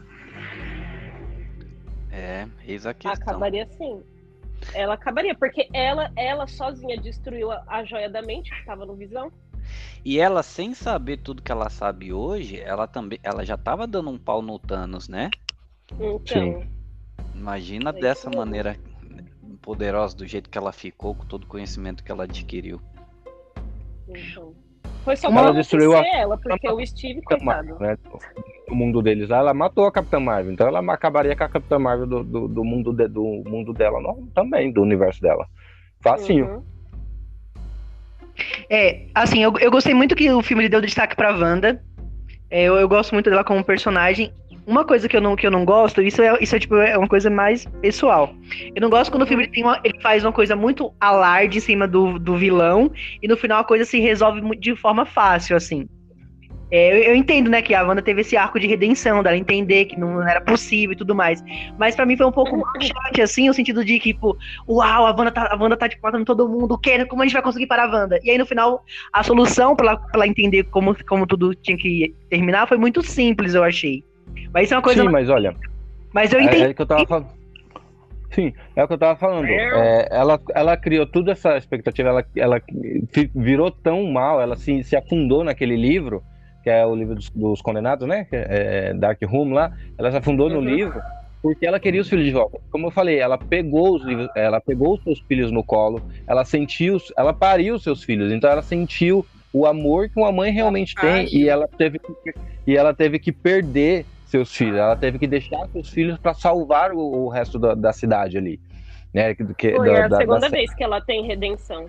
É, eis a questão. Acabaria sim. Ela acabaria, porque ela, ela sozinha destruiu a, a joia da mente que estava no visão. E ela, sem saber tudo que ela sabe hoje, ela também, ela já tava dando um pau no Thanos, né? Então, Sim. Imagina É dessa mesmo. maneira poderosa, do jeito que ela ficou, com todo o conhecimento que ela adquiriu. então. Foi só Ela pra destruiu a- ela, porque o Steve, coitado. Marvel, né? O mundo deles lá, ela matou a Capitã Marvel. Então ela acabaria com a Capitã Marvel do, do, do mundo, de- do mundo dela não, também, do universo dela. Facinho. Uhum. É, assim, eu, eu gostei muito que o filme deu destaque pra Wanda. É, eu, eu gosto muito dela como personagem. Uma coisa que eu não, que eu não gosto, isso é, isso é, tipo, é uma coisa mais pessoal. Eu não gosto quando o filme tem uma- ele faz uma coisa muito alarde em cima do, do vilão e no final a coisa se resolve de forma fácil, assim. É, eu, eu entendo, né, que a Wanda teve esse arco de redenção, dela entender que não era possível e tudo mais. Mas pra mim foi um pouco broxante, assim, no sentido de que, tipo, uau, a Wanda tá, a Wanda tá tipo, matando todo mundo, o quê? Como a gente vai conseguir parar a Wanda? E aí, no final, a solução pra ela, pra ela entender como, como tudo tinha que terminar foi muito simples, eu achei. Mas isso é uma coisa. Sim, mas olha, Mas eu é, entendi. é o que eu tava falando. Sim, é o que eu tava falando. É, ela, ela criou toda essa expectativa, ela, ela virou tão mal, ela se, se afundou naquele livro, que é o livro dos, dos condenados, né? Que é Dark Room lá. Ela se afundou no Uhum. livro porque ela queria os filhos de volta. Como eu falei, ela pegou os livros, ela pegou os seus filhos no colo, ela sentiu, ela pariu os seus filhos, então ela sentiu o amor que uma mãe realmente tem e ela teve que, e ela teve que perder seus filhos, ela teve que deixar seus filhos para salvar o, o resto da, da cidade ali, né? Que, que- Foi da- a da- segunda da- vez que ela tem redenção.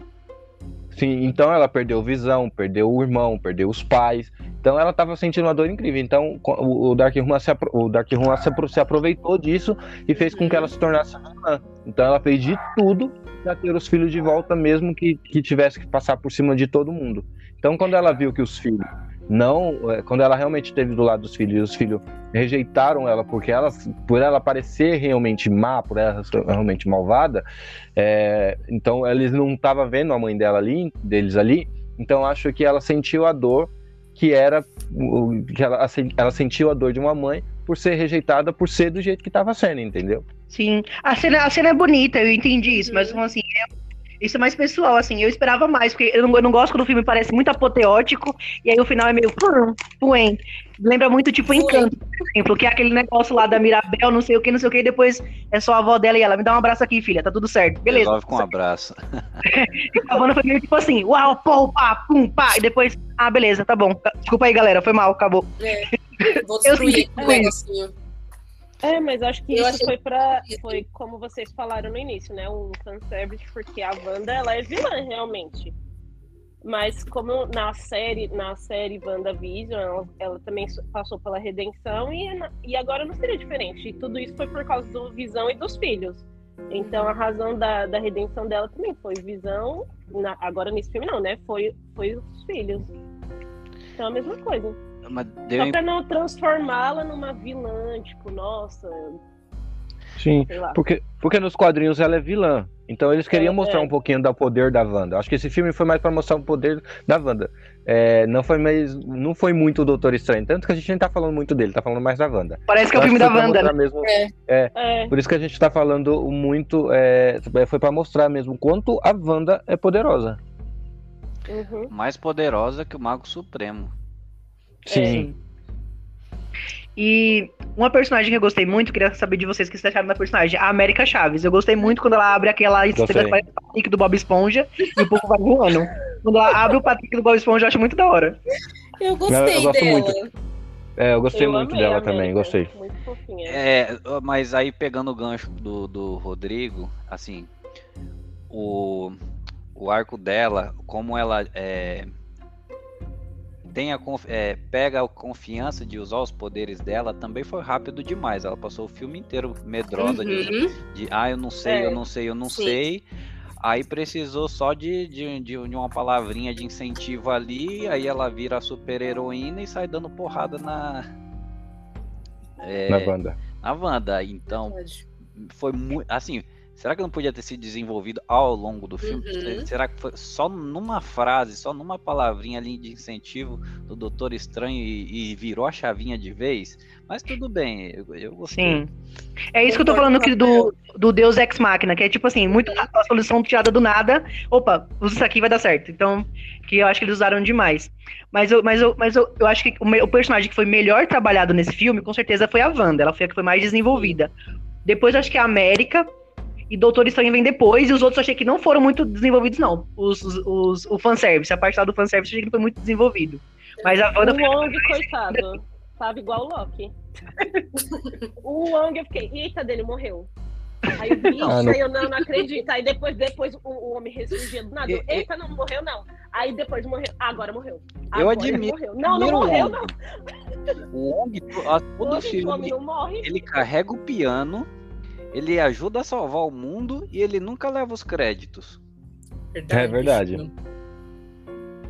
Sim, então ela perdeu visão, perdeu o irmão, perdeu os pais. Então ela estava sentindo uma dor incrível. Então o, Dark Room, se, apro- o Dark Room se, apro- se aproveitou disso e fez com que ela se tornasse vilã. Então ela fez de tudo para ter os filhos de volta, mesmo que, que tivesse que passar por cima de todo mundo. Então quando ela viu que os filhos não, eh, quando ela realmente esteve do lado dos filhos, e os filhos rejeitaram ela porque ela, por ela parecer realmente má, por ela ser realmente malvada, é, então eles não estavam vendo a mãe dela ali, deles ali, então acho que ela sentiu a dor que era o- que ela, assim, ela sentiu a dor de uma mãe por ser rejeitada por ser do jeito que estava sendo, entendeu? Sim. A cena, a cena é bonita, eu entendi isso, mas assim, é- isso é mais pessoal, assim, eu esperava mais, porque eu não, eu não gosto quando o filme parece muito apoteótico, e aí o final é meio pum, puem. Lembra muito, tipo. Encanto, por exemplo, que é aquele negócio lá da Mirabel, não sei o que, não sei o que, e depois é só a avó dela e ela, me dá um abraço aqui, filha, tá tudo certo. Beleza. Resolve com um abraço. A Wanda foi meio tipo assim, uau, pô, pá, pum, pá, e depois, ah, beleza, tá bom. Desculpa aí, galera, foi mal, acabou. Vou Eu destruir senti o negocinho. É, mas acho que Eu isso foi para foi como vocês falaram no início, né? Um fanservice, porque a Wanda ela é vilã realmente. Mas como na série, na série WandaVision, ela, ela também so- passou pela redenção e, e agora não seria diferente. E tudo isso foi por causa do Visão e dos filhos. Então a razão da, da redenção dela também foi Visão, na- agora nesse filme não, né? Foi, foi os filhos. Então a mesma coisa. Mas deu, Só pra não transformá-la numa vilã, tipo, nossa, Sim. Porque, porque nos quadrinhos ela é vilã. Então eles queriam É, mostrar é. um pouquinho do poder da Wanda. Acho que esse filme foi mais para mostrar o poder da Wanda. É, não foi mais, não foi muito o Doutor Estranho, tanto que a gente nem tá falando muito dele, tá falando mais da Wanda. Parece que é o filme da Wanda, né? mesmo- É, Por isso que a gente tá falando muito, é, foi para mostrar mesmo quanto a Wanda é poderosa. uhum. mais poderosa que o Mago Supremo. Sim. E Uma personagem que eu gostei muito, queria saber de vocês o que vocês acharam da personagem, a América Chaves. Eu gostei muito quando ela abre aquela estrela Patrick do Bob Esponja e o povo vai voando. Quando ela abre o Patrick do Bob Esponja, eu acho muito da hora. Eu gostei eu gosto dela. muito. É, eu gostei Eu muito dela também, gostei. Muito fofinha. É, mas aí pegando o gancho do, do Rodrigo, assim, o, o arco dela, como ela é, tem a, conf- é, pega a confiança de usar os poderes dela, também foi rápido demais. Ela passou o filme inteiro medrosa de, Uhum. de ah, eu não sei, É, eu não sei, eu não sim. sei. Aí precisou só de, de, de, de uma palavrinha de incentivo ali, aí ela vira a super heroína e sai dando porrada na. é, Na banda. na Wanda. Então, foi muito. Assim, será que não podia ter sido desenvolvido ao longo do filme? Uhum. Será que foi só numa frase, só numa palavrinha ali de incentivo do Doutor Estranho e, e virou a chavinha de vez? Mas tudo bem, eu, eu gostei. Sim. É isso que eu tô falando aqui do, do Deus Ex Machina, que é tipo assim, muito a solução tirada do nada. Opa, usa isso aqui vai dar certo. Então, que eu acho que eles usaram demais. Mas eu, mas eu, mas eu, eu acho que o, o personagem que foi melhor trabalhado nesse filme, com certeza, foi a Wanda. Ela foi a que foi mais desenvolvida. Depois eu acho que a América e Doutor Estranho vem depois, e os outros eu achei que não foram muito desenvolvidos, não. Os, os, os- o fanservice, a parte lá do fanservice eu achei que não foi muito desenvolvido. Mas a Wanda O foi Wong, coitado, tava igual o Loki. o Wong, eu fiquei, eita, dele morreu. Aí eu vi, Ah, não. aí eu não, não acredito. Aí depois, depois o, o homem ressurgia do nada. Eu, Eita, não morreu, não. Aí depois morreu. Agora morreu. Eu Agora admiro- Morreu. Não, não o morreu, Wong. não. O Wong, todo o filme, não morre. ele carrega o piano, ele ajuda a salvar o mundo e ele nunca leva os créditos. É verdade.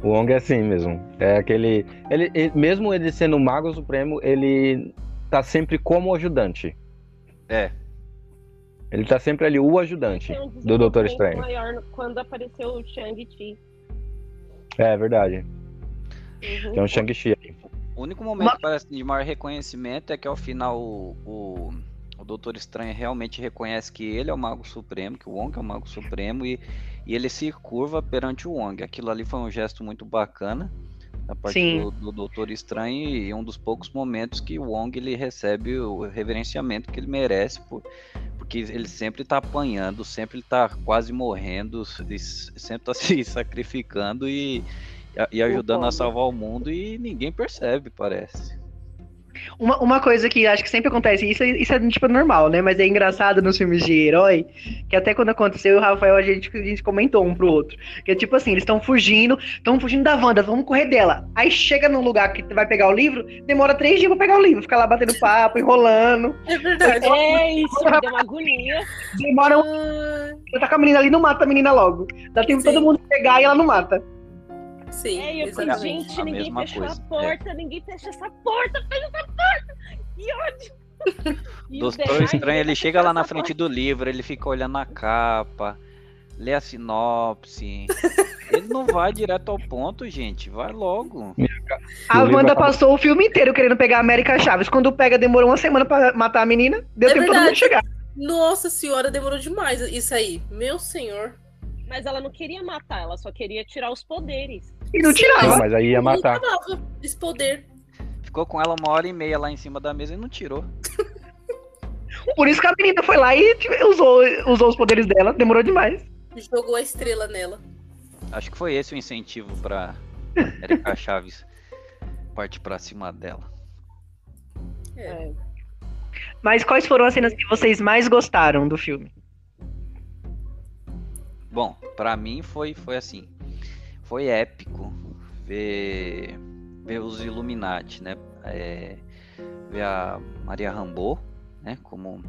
O Wong é assim mesmo. É aquele. Ele, ele- mesmo ele sendo o Mago Supremo, ele tá sempre como ajudante. É. Ele tá sempre ali, o ajudante um do Doutor Estranho. maior quando apareceu o Shang-Chi. É verdade. Uhum. Tem um Shang-Chi aí. O único momento que parece de maior reconhecimento é que ao final o, o, o Doutor Estranho realmente reconhece que ele é o Mago Supremo, que o Wong é o Mago Supremo e, e ele se curva perante o Wong. Aquilo ali foi um gesto muito bacana da parte Sim. do, do Doutor Estranho e um dos poucos momentos que o Wong ele recebe o reverenciamento que ele merece por, porque ele sempre tá apanhando, sempre ele tá quase morrendo, sempre tá se sacrificando e, e ajudando a salvar o mundo e ninguém percebe, parece. Uma, uma coisa que acho que sempre acontece, isso, isso é tipo normal, né? Mas é engraçado nos filmes de herói, que até quando aconteceu, o Rafael, a gente, a gente comentou um pro outro. Que é tipo assim, eles estão fugindo, estão fugindo da Wanda, vamos correr dela. Aí chega num lugar que vai pegar o livro, demora três dias pra pegar o livro, fica lá batendo papo, enrolando. É verdade. É, isso me deu uma agonia. Demora um. Ah, Tá com a menina ali, não mata a menina logo. Dá tempo Sim. todo mundo pegar e ela não mata. Sim, É, eu falei, gente, A ninguém fechou coisa, a porta, ninguém fecha essa porta, fecha essa porta! Que ódio! E o Doutor Estranho, ele chega lá na frente do livro, ele fica olhando a capa, lê a sinopse. Ele não vai direto ao ponto, gente. Vai logo. A acaba- passou o filme inteiro querendo pegar a América Chaves. Quando pega, demorou uma semana pra matar a menina. Deu É tempo todo mundo chegar. Nossa senhora, demorou demais isso aí. Meu senhor. Mas ela não queria matar, ela só queria tirar os poderes. E não Sim, Não, tirava. mas aí ia matar. esse poder. Ficou com ela uma hora e meia lá em cima da mesa e não tirou. Por isso que a menina foi lá e usou, usou os poderes dela. Demorou demais. Jogou a estrela nela. Acho que foi esse o incentivo pra Erika Chaves partir pra cima dela. É. É. Mas quais foram as cenas que vocês mais gostaram do filme? Bom, pra mim foi, foi assim. Foi épico ver, ver os Illuminati, né? É, ver a Maria Rambeau, né? Como.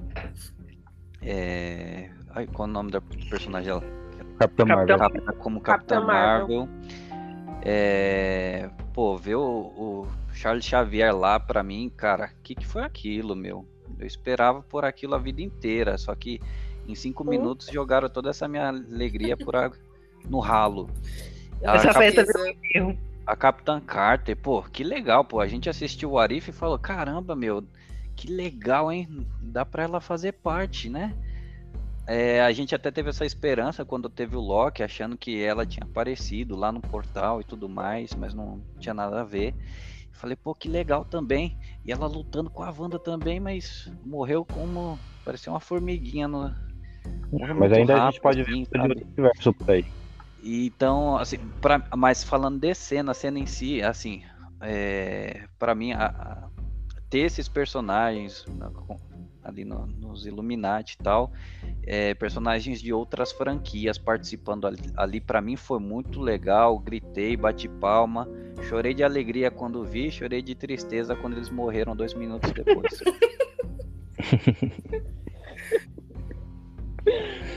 É, ai, qual é o nome da personagem dela? Capitão Capitão- Marvel. Como Capitã Capitã Marvel. É, pô, ver o, o Charles Xavier lá pra mim, cara, o que, que foi aquilo, meu? Eu esperava por aquilo a vida inteira, só que em cinco minutos jogaram toda essa minha alegria por a- no ralo. A, Essa Cap- festa erro. a Capitã Carter, pô, que legal, pô. A gente assistiu o Arif e falou, caramba, meu, que legal, hein? Dá pra ela fazer parte, né? É, a gente até teve essa esperança quando teve o Loki, achando que ela tinha aparecido lá no portal e tudo mais, mas não tinha nada a ver. Falei, pô, que legal também. E ela lutando com a Wanda também, mas morreu como. parecia uma formiguinha no. Mas ainda rápido, a gente pode assim, ver o universo por aí. Então, assim, pra, mas falando de cena, a cena em si, assim, é, para mim, a, a, ter esses personagens ali no, nos Illuminati e tal, é, personagens de outras franquias participando ali, ali para mim foi muito legal. Gritei, bati palma, chorei de alegria quando vi, chorei de tristeza quando eles morreram dois minutos depois.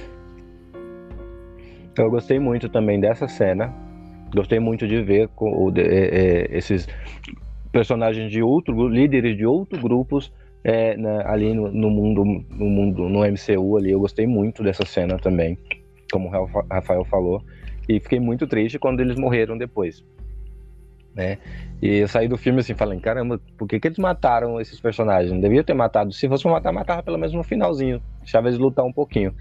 Eu gostei muito também dessa cena. Gostei muito de ver com, de, é, é, esses personagens de outro líderes de outros grupos é, né, ali no, no, mundo no mundo no MCU ali. Eu gostei muito dessa cena também como o Rafael falou. E fiquei muito triste quando eles morreram depois né? E eu saí do filme assim falando caramba por que, que eles mataram esses personagens? Não devia ter matado. Se fosse matar matava pelo menos no finalzinho. Deixava eles lutar um pouquinho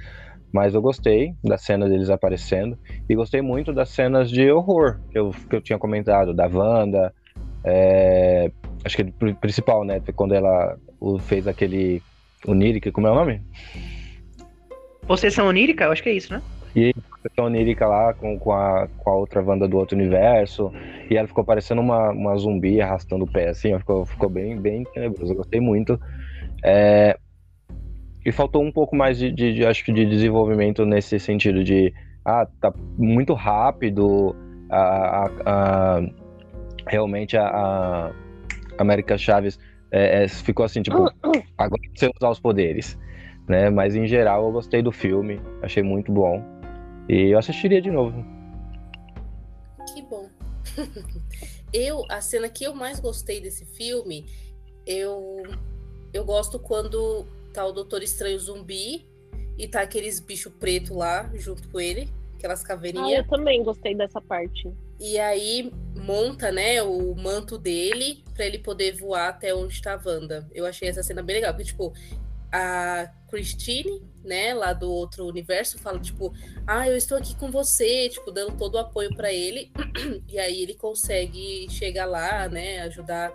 mas eu gostei da cena deles aparecendo e gostei muito das cenas de horror que eu, que eu tinha comentado da Wanda é, acho que o principal, né? Quando ela fez aquele onírica, como é o nome? Possessão onírica? Eu acho que é isso, né? E possessão onírica lá com, com, a, com a outra Wanda do outro universo. E ela ficou parecendo uma, uma zumbi arrastando o pé, assim. Ficou, ficou bem, bem tenebroso. Eu gostei muito. É, e faltou um pouco mais de, de, de, acho que de desenvolvimento nesse sentido de ah, tá muito rápido a, a, a realmente a, a América Chaves é, é, ficou assim, tipo, agora você usar os poderes, né? Mas em geral eu gostei do filme, achei muito bom. E eu assistiria de novo. Que bom. eu, a cena que eu mais gostei desse filme, eu eu gosto quando tá o Doutor Estranho zumbi e tá aqueles bicho preto lá junto com ele, aquelas caveirinhas. Ah, eu também gostei dessa parte. E aí monta, né, o manto dele para ele poder voar até onde está a Wanda. Eu achei essa cena bem legal, porque tipo, a Christine, né, lá do outro universo, fala tipo, ah, eu estou aqui com você, tipo, dando todo o apoio para ele. E aí ele consegue chegar lá, né, ajudar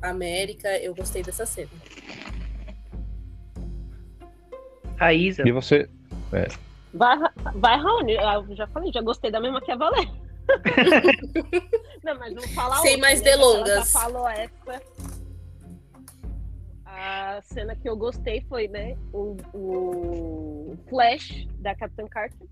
a América. Eu gostei dessa cena. A Isa. E você? É. Vai, vai, Raoni. Eu já falei, já gostei da mesma que a Valéria. não, mas vamos falar Sem outra, mais né? delongas. Ela já falou essa. A cena que eu gostei foi, né, o, o Flash da Capitã Carter.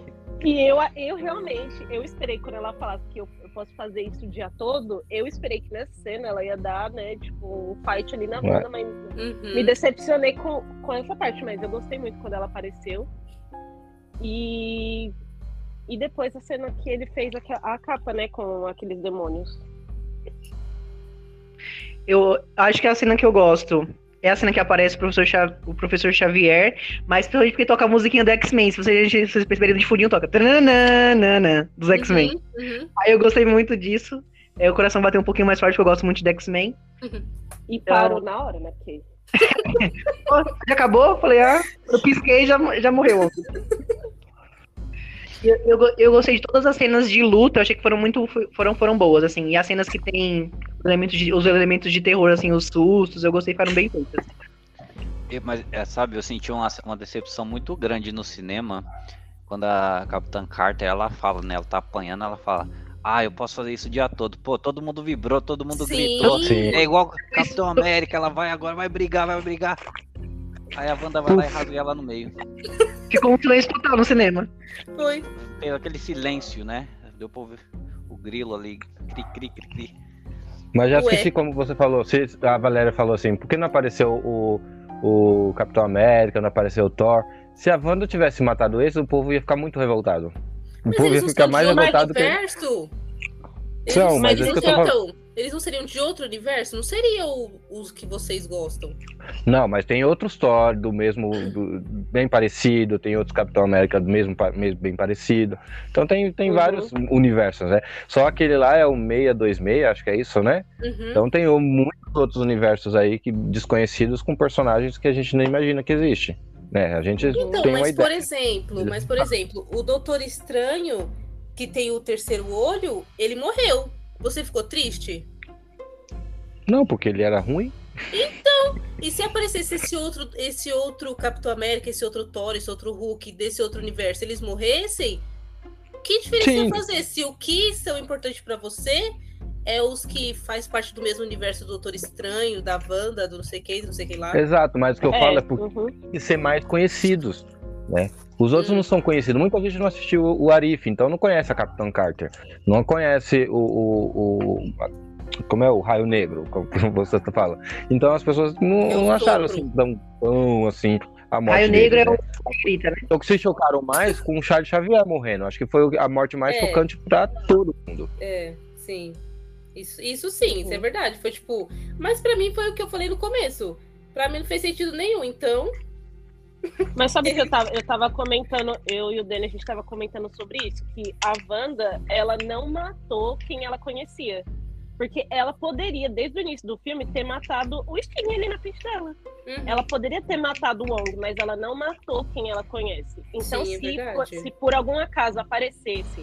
e eu, eu realmente, eu esperei quando ela falasse que eu, eu, posso fazer isso o dia todo, eu esperei que nessa cena ela ia dar, né, tipo, um fight ali na banda, mas uhum. me decepcionei com, com essa parte, mas eu gostei muito quando ela apareceu. E, e depois a cena que ele fez a, a capa, né, com aqueles demônios. Eu acho que é a cena que eu gosto. É a cena que aparece o professor, Xav... o professor Xavier, mas principalmente porque toca a musiquinha do X-Men. Se vocês, se vocês perceberem de fundinho, toca dos uhum, X-Men. Uhum, uhum. Aí eu gostei muito disso. Aí o coração bateu um pouquinho mais forte, porque eu gosto muito de X-Men. Uhum. E então... parou na hora, né? Porque... já acabou? Falei, ah, eu pisquei e já, já morreu. Eu, eu, eu, gostei de todas as cenas de luta, eu achei que foram muito foram, foram boas, assim. E as cenas que tem elementos de, os elementos de terror, assim, os sustos, eu gostei foram bem feitas. Mas, é, sabe, eu senti uma, uma decepção muito grande no cinema quando a Capitã Carter, ela fala, né? Ela tá apanhando, ela fala. Ah, eu posso fazer isso o dia todo. Pô, todo mundo vibrou, todo mundo Sim. gritou. Sim. É igual Capitão América, ela vai agora, vai brigar, vai brigar. Aí a Wanda vai lá e rasga ela no meio. Ficou um silêncio total no cinema. Foi. Tem aquele silêncio, né? Deu pra ouvir o grilo ali, cri, cri, cri, cri. Mas já esqueci como você falou, se a Valéria falou assim, por que não apareceu o, o Capitão América, não apareceu o Thor? Se a Wanda tivesse matado esse, o povo ia ficar muito revoltado. O mas povo ia ficar mais revoltado que... Eles, São, mas, mas eles, então, eles não seriam de outro universo? Não seriam os que vocês gostam? Não, mas tem outros Thor do mesmo, do, bem parecido, tem outros Capitão América do mesmo, mesmo bem parecido. Então tem, tem uhum. vários universos, né? Só aquele lá é o 626, acho que é isso, né? Uhum. Então tem muitos outros universos aí que desconhecidos com personagens que a gente nem imagina que existe. Né? A gente então, tem mas uma ideia. por exemplo, mas por exemplo, o Doutor Estranho que tem o terceiro olho, ele morreu. Você ficou triste? Não, porque ele era ruim. E se aparecesse esse outro, esse outro Capitão América, esse outro Thor, esse outro Hulk desse outro universo, eles morressem? Que diferença Sim. ia fazer? Se o que são importantes pra você é os que faz parte do mesmo universo do Doutor Estranho, da Wanda, do não sei quem, do não sei quem lá. Exato, mas o que eu falo é por uhum. ser mais conhecidos, né? Os outros Hum. não são conhecidos. Muita gente não assistiu o Arif, então não conhece a Capitão Carter. Não conhece o. o- o- como é o Raio Negro, como você fala. Então as pessoas não, É o não acharam assim tão, tão assim a morte Raio dele, Negro é né? o favorita, né? Então que se chocaram mais com o Charles Xavier morrendo. Acho que foi a morte mais É. chocante pra todo mundo. É, sim. Isso, isso sim, isso é verdade. Foi tipo. Mas pra mim foi o que eu falei no começo. Pra mim não fez sentido nenhum. Então, Mas sabe que eu tava, eu tava comentando, eu e o Dani, a gente tava comentando sobre isso, que a Wanda, ela não matou quem ela conhecia. Porque ela poderia, desde o início do filme, ter matado o Sting ali na frente dela. uhum. Ela poderia ter matado o Wong, mas ela não matou quem ela conhece. Então, Sim, é se, verdade. por, se por algum acaso aparecesse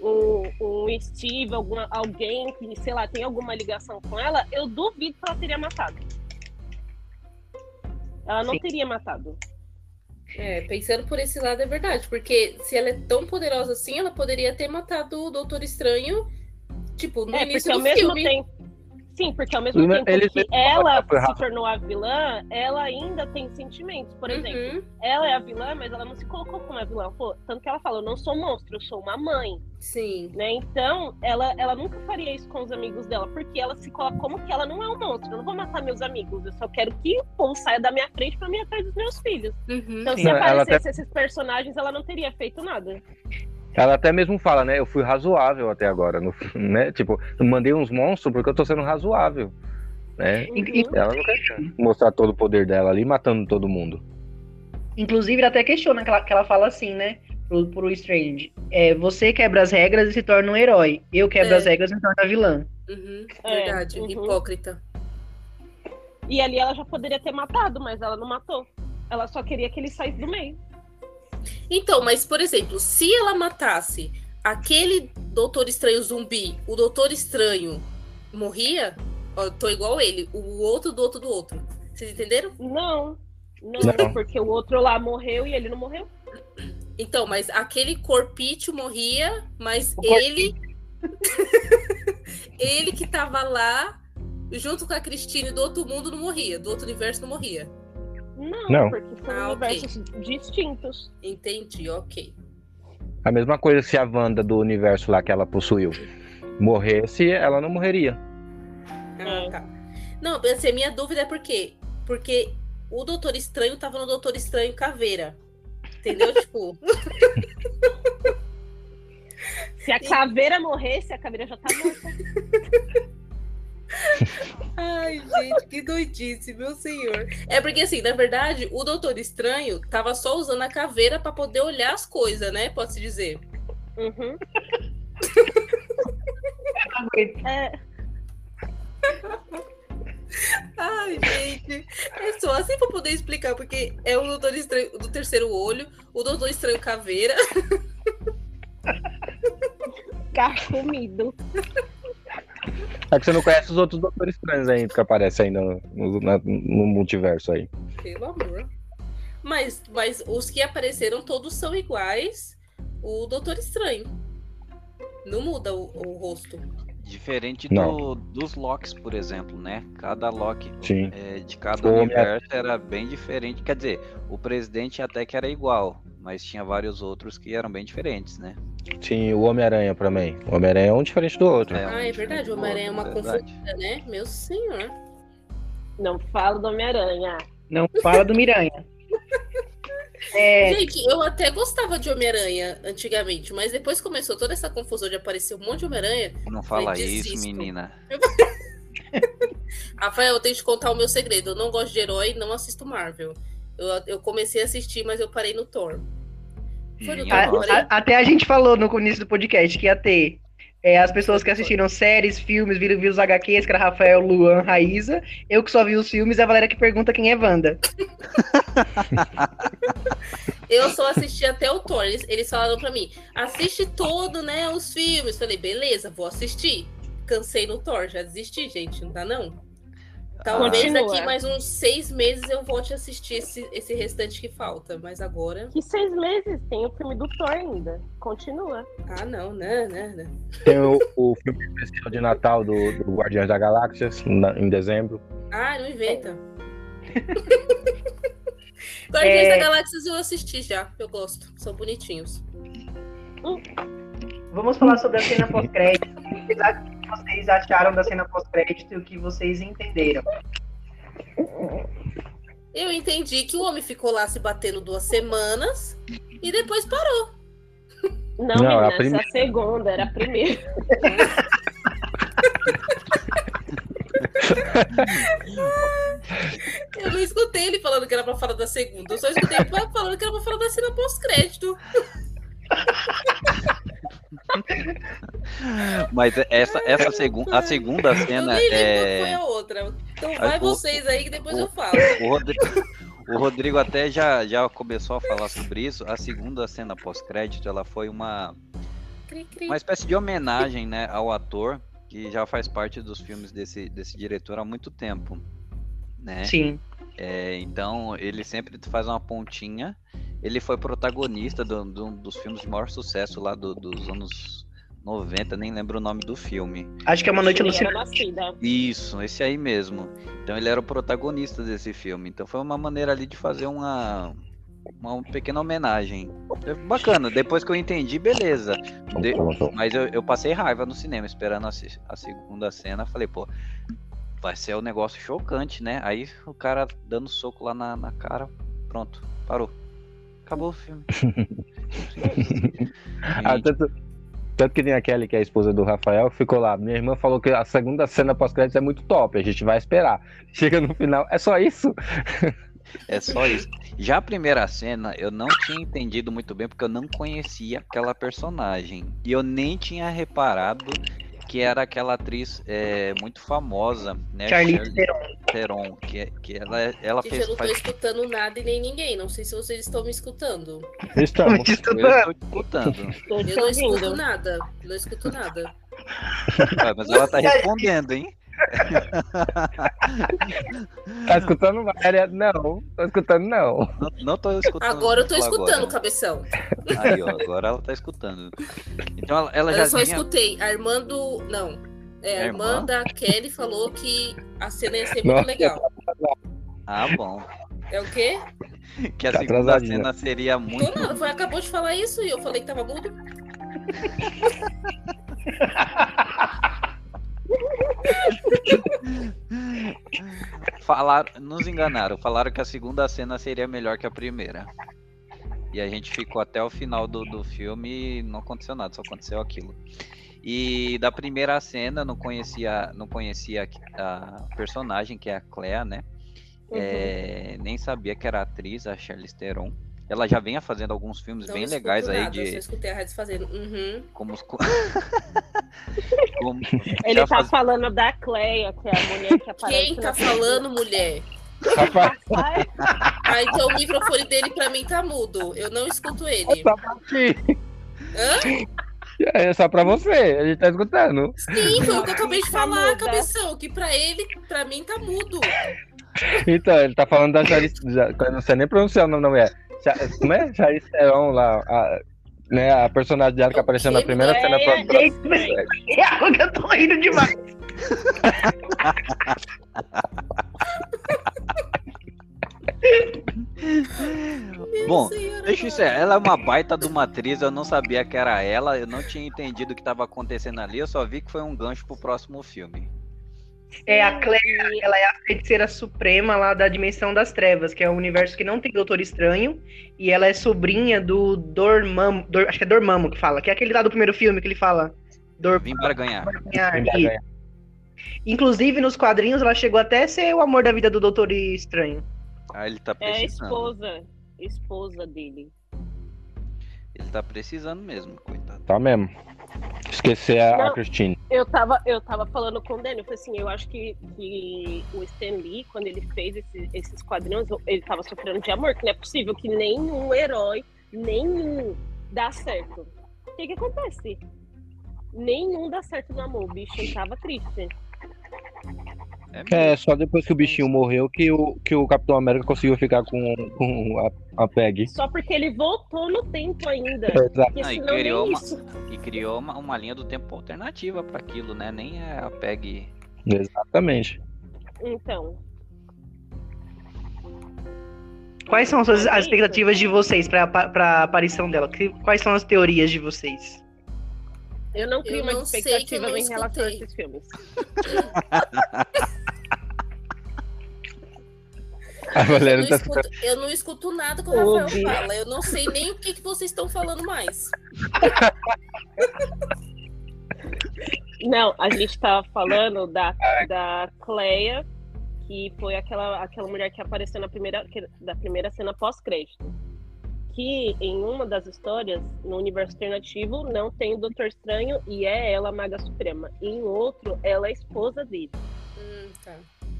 um, um Steve, alguma, alguém que, sei lá, tem alguma ligação com ela, eu duvido que ela teria matado. Ela não Sim. teria matado. É, pensando por esse lado é verdade, porque se ela é tão poderosa assim, ela poderia ter matado o Doutor Estranho, tipo, no é, início porque ao do mesmo filme. tempo. Sim, porque ao mesmo tempo eles que ela se tornou a vilã, ela ainda tem sentimentos. Por exemplo, Uhum, ela é a vilã, mas ela não se colocou como a vilã. Pô, tanto que ela fala, eu não sou monstro, eu sou uma mãe. sim. né? Então, ela, ela nunca faria isso com os amigos dela, porque ela se coloca como que ela não é um monstro. Eu não vou matar meus amigos, eu só quero que o povo saia da minha frente pra mim atrás dos meus filhos. Uhum. Então, se ela aparecesse esses personagens, ela não teria feito nada. Ela até mesmo fala, né? Eu fui razoável até agora, no, né? Tipo, mandei uns monstros porque eu tô sendo razoável, né? Uhum. Ela não quer mostrar todo o poder dela ali, matando todo mundo. Inclusive, ele até questiona que ela, que ela fala assim, né? Pro, pro Strange. É, você quebra as regras e se torna um herói. Eu quebro É. as regras e me torno a vilã. Uhum, É, verdade, uhum. hipócrita. E ali ela já poderia ter matado, mas ela não matou. Ela só queria que ele saísse do meio. Então, mas por exemplo, se ela matasse aquele Doutor Estranho zumbi, o Doutor Estranho morria, ó, eu tô igual ele, o outro do outro do outro. Vocês entenderam? Não. Não, Não. porque o outro lá morreu e ele não morreu. Então, mas aquele corpício morria, mas O ele. ele que tava lá, junto com a Cristine do outro mundo, não morria, do outro universo não morria. Não, Não. porque são Ah, universos distintos. Entendi, ok. A mesma coisa se a Wanda do universo lá que ela possuiu morresse, ela não morreria. Ah, É. tá. Não, assim, a minha dúvida é por quê? Porque o Doutor Estranho tava no Doutor Estranho Caveira. Entendeu? tipo, Se a caveira morresse, a caveira já tá morta. Ai, gente, que doidice, meu senhor. É porque, assim, na verdade, o Doutor Estranho tava só usando a caveira pra poder olhar as coisas, né? Pode-se dizer. Uhum. É, Ai, gente. É só assim pra poder explicar, porque é o Doutor Estranho do terceiro olho, o Doutor Estranho Caveira. carcomido. É que você não conhece os outros Doutores Estranhos ainda que aparecem ainda no, no- no multiverso aí. Pelo amor. Mas, mas os que apareceram todos são iguais. O Doutor Estranho. Não muda o, o rosto. Diferente do, dos Locks, por exemplo, né? Cada Loki é, de cada universo era bem diferente. Quer dizer, o presidente até que era igual, mas tinha vários outros que eram bem diferentes, né? Sim, o Homem-Aranha também. O Homem-Aranha é um diferente do outro. um Ah, é verdade, o Homem-Aranha é uma verdade. confusão, né? Meu senhor. Não fala do Homem-Aranha. Não fala do Miranha. É, Gente, eu até gostava de Homem-Aranha antigamente, mas depois começou toda essa confusão de aparecer um monte de Homem-Aranha. Não fala isso, desisto. menina. Rafael, eu tenho que te contar o meu segredo. Eu não gosto de herói, não assisto Marvel. Eu, eu comecei a assistir, mas eu parei no Thor. Foi no a- Thor, a- até a gente falou no início do podcast que ia ter É, as pessoas que assistiram séries, filmes, viram, viram os HQs, que era Rafael, Luan, Raíza. Eu que só vi os filmes, a Valéria que pergunta quem é Wanda. Eu só assisti até o Thor. Eles, eles falaram pra mim, assiste todo, né, os filmes. Falei, beleza, vou assistir. Cansei no Thor, já desisti, gente, não tá não? Talvez Continua. daqui mais uns seis meses eu volte a assistir esse, esse restante que falta. Mas agora. Que seis meses tem o filme do Thor ainda. Continua. Ah, não, né, né, né. Tem o, o filme especial de Natal do, do Guardiões da Galáxia, na- em dezembro. Ah, não inventa. Guardiões É. da Galáxia eu assisti já. Eu gosto. São bonitinhos. Vamos falar sobre a cena pós-crédito. Vocês acharam da cena pós-crédito e o que vocês entenderam? Eu entendi que o homem ficou lá se batendo duas semanas e depois parou. Não, Não, menina, a essa é primeira. a segunda, era a primeira. Eu não escutei ele falando que era pra falar da segunda. Eu só escutei ele falando que era pra falar da cena pós-crédito. Mas essa, essa segunda, a segunda Eu cena nem lembro qual foi é. a outra. Então vai o- vocês aí que depois eu falo. O Rodrigo, o Rodrigo até já, já começou a falar sobre isso. A segunda cena pós-crédito, ela foi uma, Cri, cri. uma espécie de homenagem né, ao ator que já faz parte dos filmes desse, desse diretor há muito tempo. Né? Sim. É, então ele sempre faz uma pontinha. Ele foi protagonista do, do- dos filmes de maior sucesso lá do- dos anos 90, nem lembro o nome do filme. Acho que é uma noite alucinante. Isso, esse aí mesmo. Então ele era o protagonista desse filme. Então foi uma maneira ali de fazer uma, uma pequena homenagem. Foi Bacana, depois que eu entendi, beleza. De- mas eu, eu passei raiva no cinema, esperando a, a segunda cena. Falei, pô, vai ser um negócio chocante, né? Aí o cara dando soco lá na, na cara, pronto, parou. Acabou o filme. Ah, tanto, tanto que tem a Kelly, que é a esposa do Rafael, ficou lá. Minha irmã falou que a segunda cena pós-crédito é muito top, a gente vai esperar. Chega no final, é só isso? É só isso. Já a primeira cena eu não tinha entendido muito bem porque eu não conhecia aquela personagem. E eu nem tinha reparado que era aquela atriz é, muito famosa, né? Charlize Charlize Theron, que, é- que ela, ela Gente, fez. eu não tô faz- escutando nada e nem ninguém. Não sei se vocês estão me escutando. Estamos. Eu estou escutando. Eu não escuto nada. Não escuto nada. Ah, mas ela tá respondendo, hein? Tá escutando, Maria? Não, tô escutando, não. Não, não tô escutando. Agora eu tô escutando, agora. cabeção. Aí, ó, agora ela tá escutando. Então ela, ela já Eu só vinha... escutei. Armando. Não. É, A a irmã? irmã da Kelly falou que a cena ia ser Nossa. muito legal. Ah, bom. É o quê? Que a Tá segunda atrasadinha. cena seria muito Tô foi, acabou de falar isso e eu falei que tava mudo. Falaram, nos enganaram, falaram que a segunda cena seria melhor que a primeira. E a gente ficou até o final do, do filme e não aconteceu nada, só aconteceu aquilo. E da primeira cena, não conhecia, não conhecia a personagem, que é a Clea, né? Uhum. É, nem sabia que era a atriz, a Charlize Theron. Ela já vinha fazendo alguns filmes Não bem legais aí nada, Eu só de escutei a rádio fazendo. Uhum. como os co- como- Ele tá faz- falando da Cleia, que é a mulher que aparece. Quem tá na- falando, mulher? Ah, então o microfone dele pra mim tá mudo. Eu não escuto ele. só pra ti. Hã? É só pra você, a gente tá escutando. Sim, foi o que eu acabei de Tá falar, muda. cabeção. Que pra ele, pra mim tá mudo. Então, ele tá falando da eu não sei nem pronunciar o nome da mulher. Como é? Charlize Theron lá, a, né, a personagem dela que apareceu na primeira cena É, pra... Mas- é eu tô rindo demais. Bom, Deixa isso, mano. ela é uma baita de uma atriz, eu não sabia que era ela, eu não tinha entendido o que estava acontecendo ali, eu só vi que foi um gancho pro próximo filme. É, a Clea, ela é a feiticeira suprema lá da Dimensão das Trevas, que é um universo que não tem Doutor Estranho, e ela é sobrinha do Dormammu, Dor- acho que é Dormammu que fala, que é aquele lá do primeiro filme que ele fala. Dor... Vim para ganhar. Isso. Inclusive, nos quadrinhos, ela chegou até a ser o amor da vida do Doutor Estranho. Ah, ele tá é a precisando. esposa. Esposa dele. Ele tá precisando mesmo, coitado. Tá mesmo. Esquecer a, a. Christine. Eu tava, eu tava falando com o Daniel, eu falei assim, eu acho que, que o Stan Lee, quando ele fez esse- esses quadrinhos, ele tava sofrendo de amor, que não é possível que nenhum herói, nenhum dá certo. O que que acontece? Nenhum dá certo no amor, o bicho tava triste. É, só depois que o bichinho morreu que o, que o Capitão América conseguiu ficar com, com a, a Peg. Só porque ele voltou no tempo ainda. Exato. Não, e criou uma- isso. E criou uma, uma linha do tempo alternativa para aquilo, né? Nem é a PEG. Exatamente. Então, Quais são as, suas- É as isso. expectativas de vocês pra, pra aparição dela? Quais são as teorias de vocês? Eu não crio Eu não expectativas não em relação a esses filmes. A Eu não, tá escuto, eu não escuto nada que o Rafael Ouvi. fala. Eu não sei nem o que, que vocês estão falando mais. Não, a gente tava falando da, da Cleia, que foi aquela, aquela mulher que apareceu na primeira, que- da primeira cena pós-crédito. Que em uma das histórias, no universo alternativo, não tem o Doutor Estranho e é ela a Maga Suprema. E em outro, ela é a esposa dele. Hum, tá.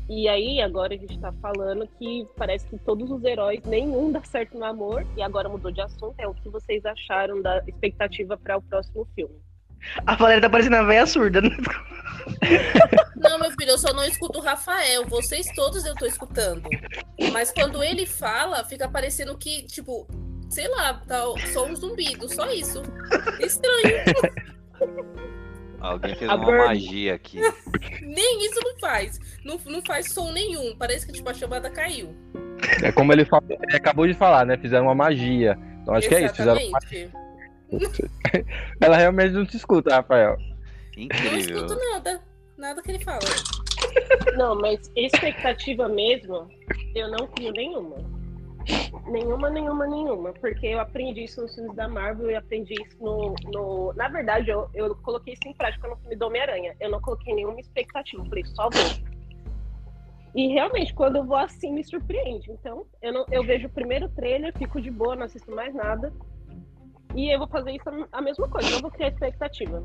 E aí, agora a gente tá falando que parece que todos os heróis, nenhum dá certo no amor, e agora mudou de assunto. É o que vocês acharam da expectativa para o próximo filme? A Valéria tá parecendo a velha surda. né? Não, meu filho, eu só não escuto o Rafael. Vocês todos eu tô escutando. Mas quando ele fala, fica parecendo que, tipo, sei lá, tá só um zumbido, só isso. Estranho. Alguém fez A uma Bird. magia aqui. Nem isso não faz. Não, não faz som nenhum. Parece que, tipo, a chamada caiu. É como ele, falou, ele acabou de falar, né? Fizeram uma magia. Então acho que é isso. Fizeram uma... Exatamente. Ela realmente não te escuta, Rafael. Não Incrível. escuto nada. Nada que ele fala. Não, mas expectativa mesmo, eu não crio nenhuma. Nenhuma, nenhuma, nenhuma. Porque eu aprendi isso nos filmes da Marvel e aprendi isso no. no... Na verdade, eu, eu coloquei isso em prática no filme do Homem-Aranha. Eu não coloquei nenhuma expectativa. Eu falei, só vou. E realmente, quando eu vou assim, me surpreende. Então, eu, não, eu vejo o primeiro trailer, fico de boa, não assisto mais nada. E eu vou fazer isso a- mesma coisa, não vou criar expectativa.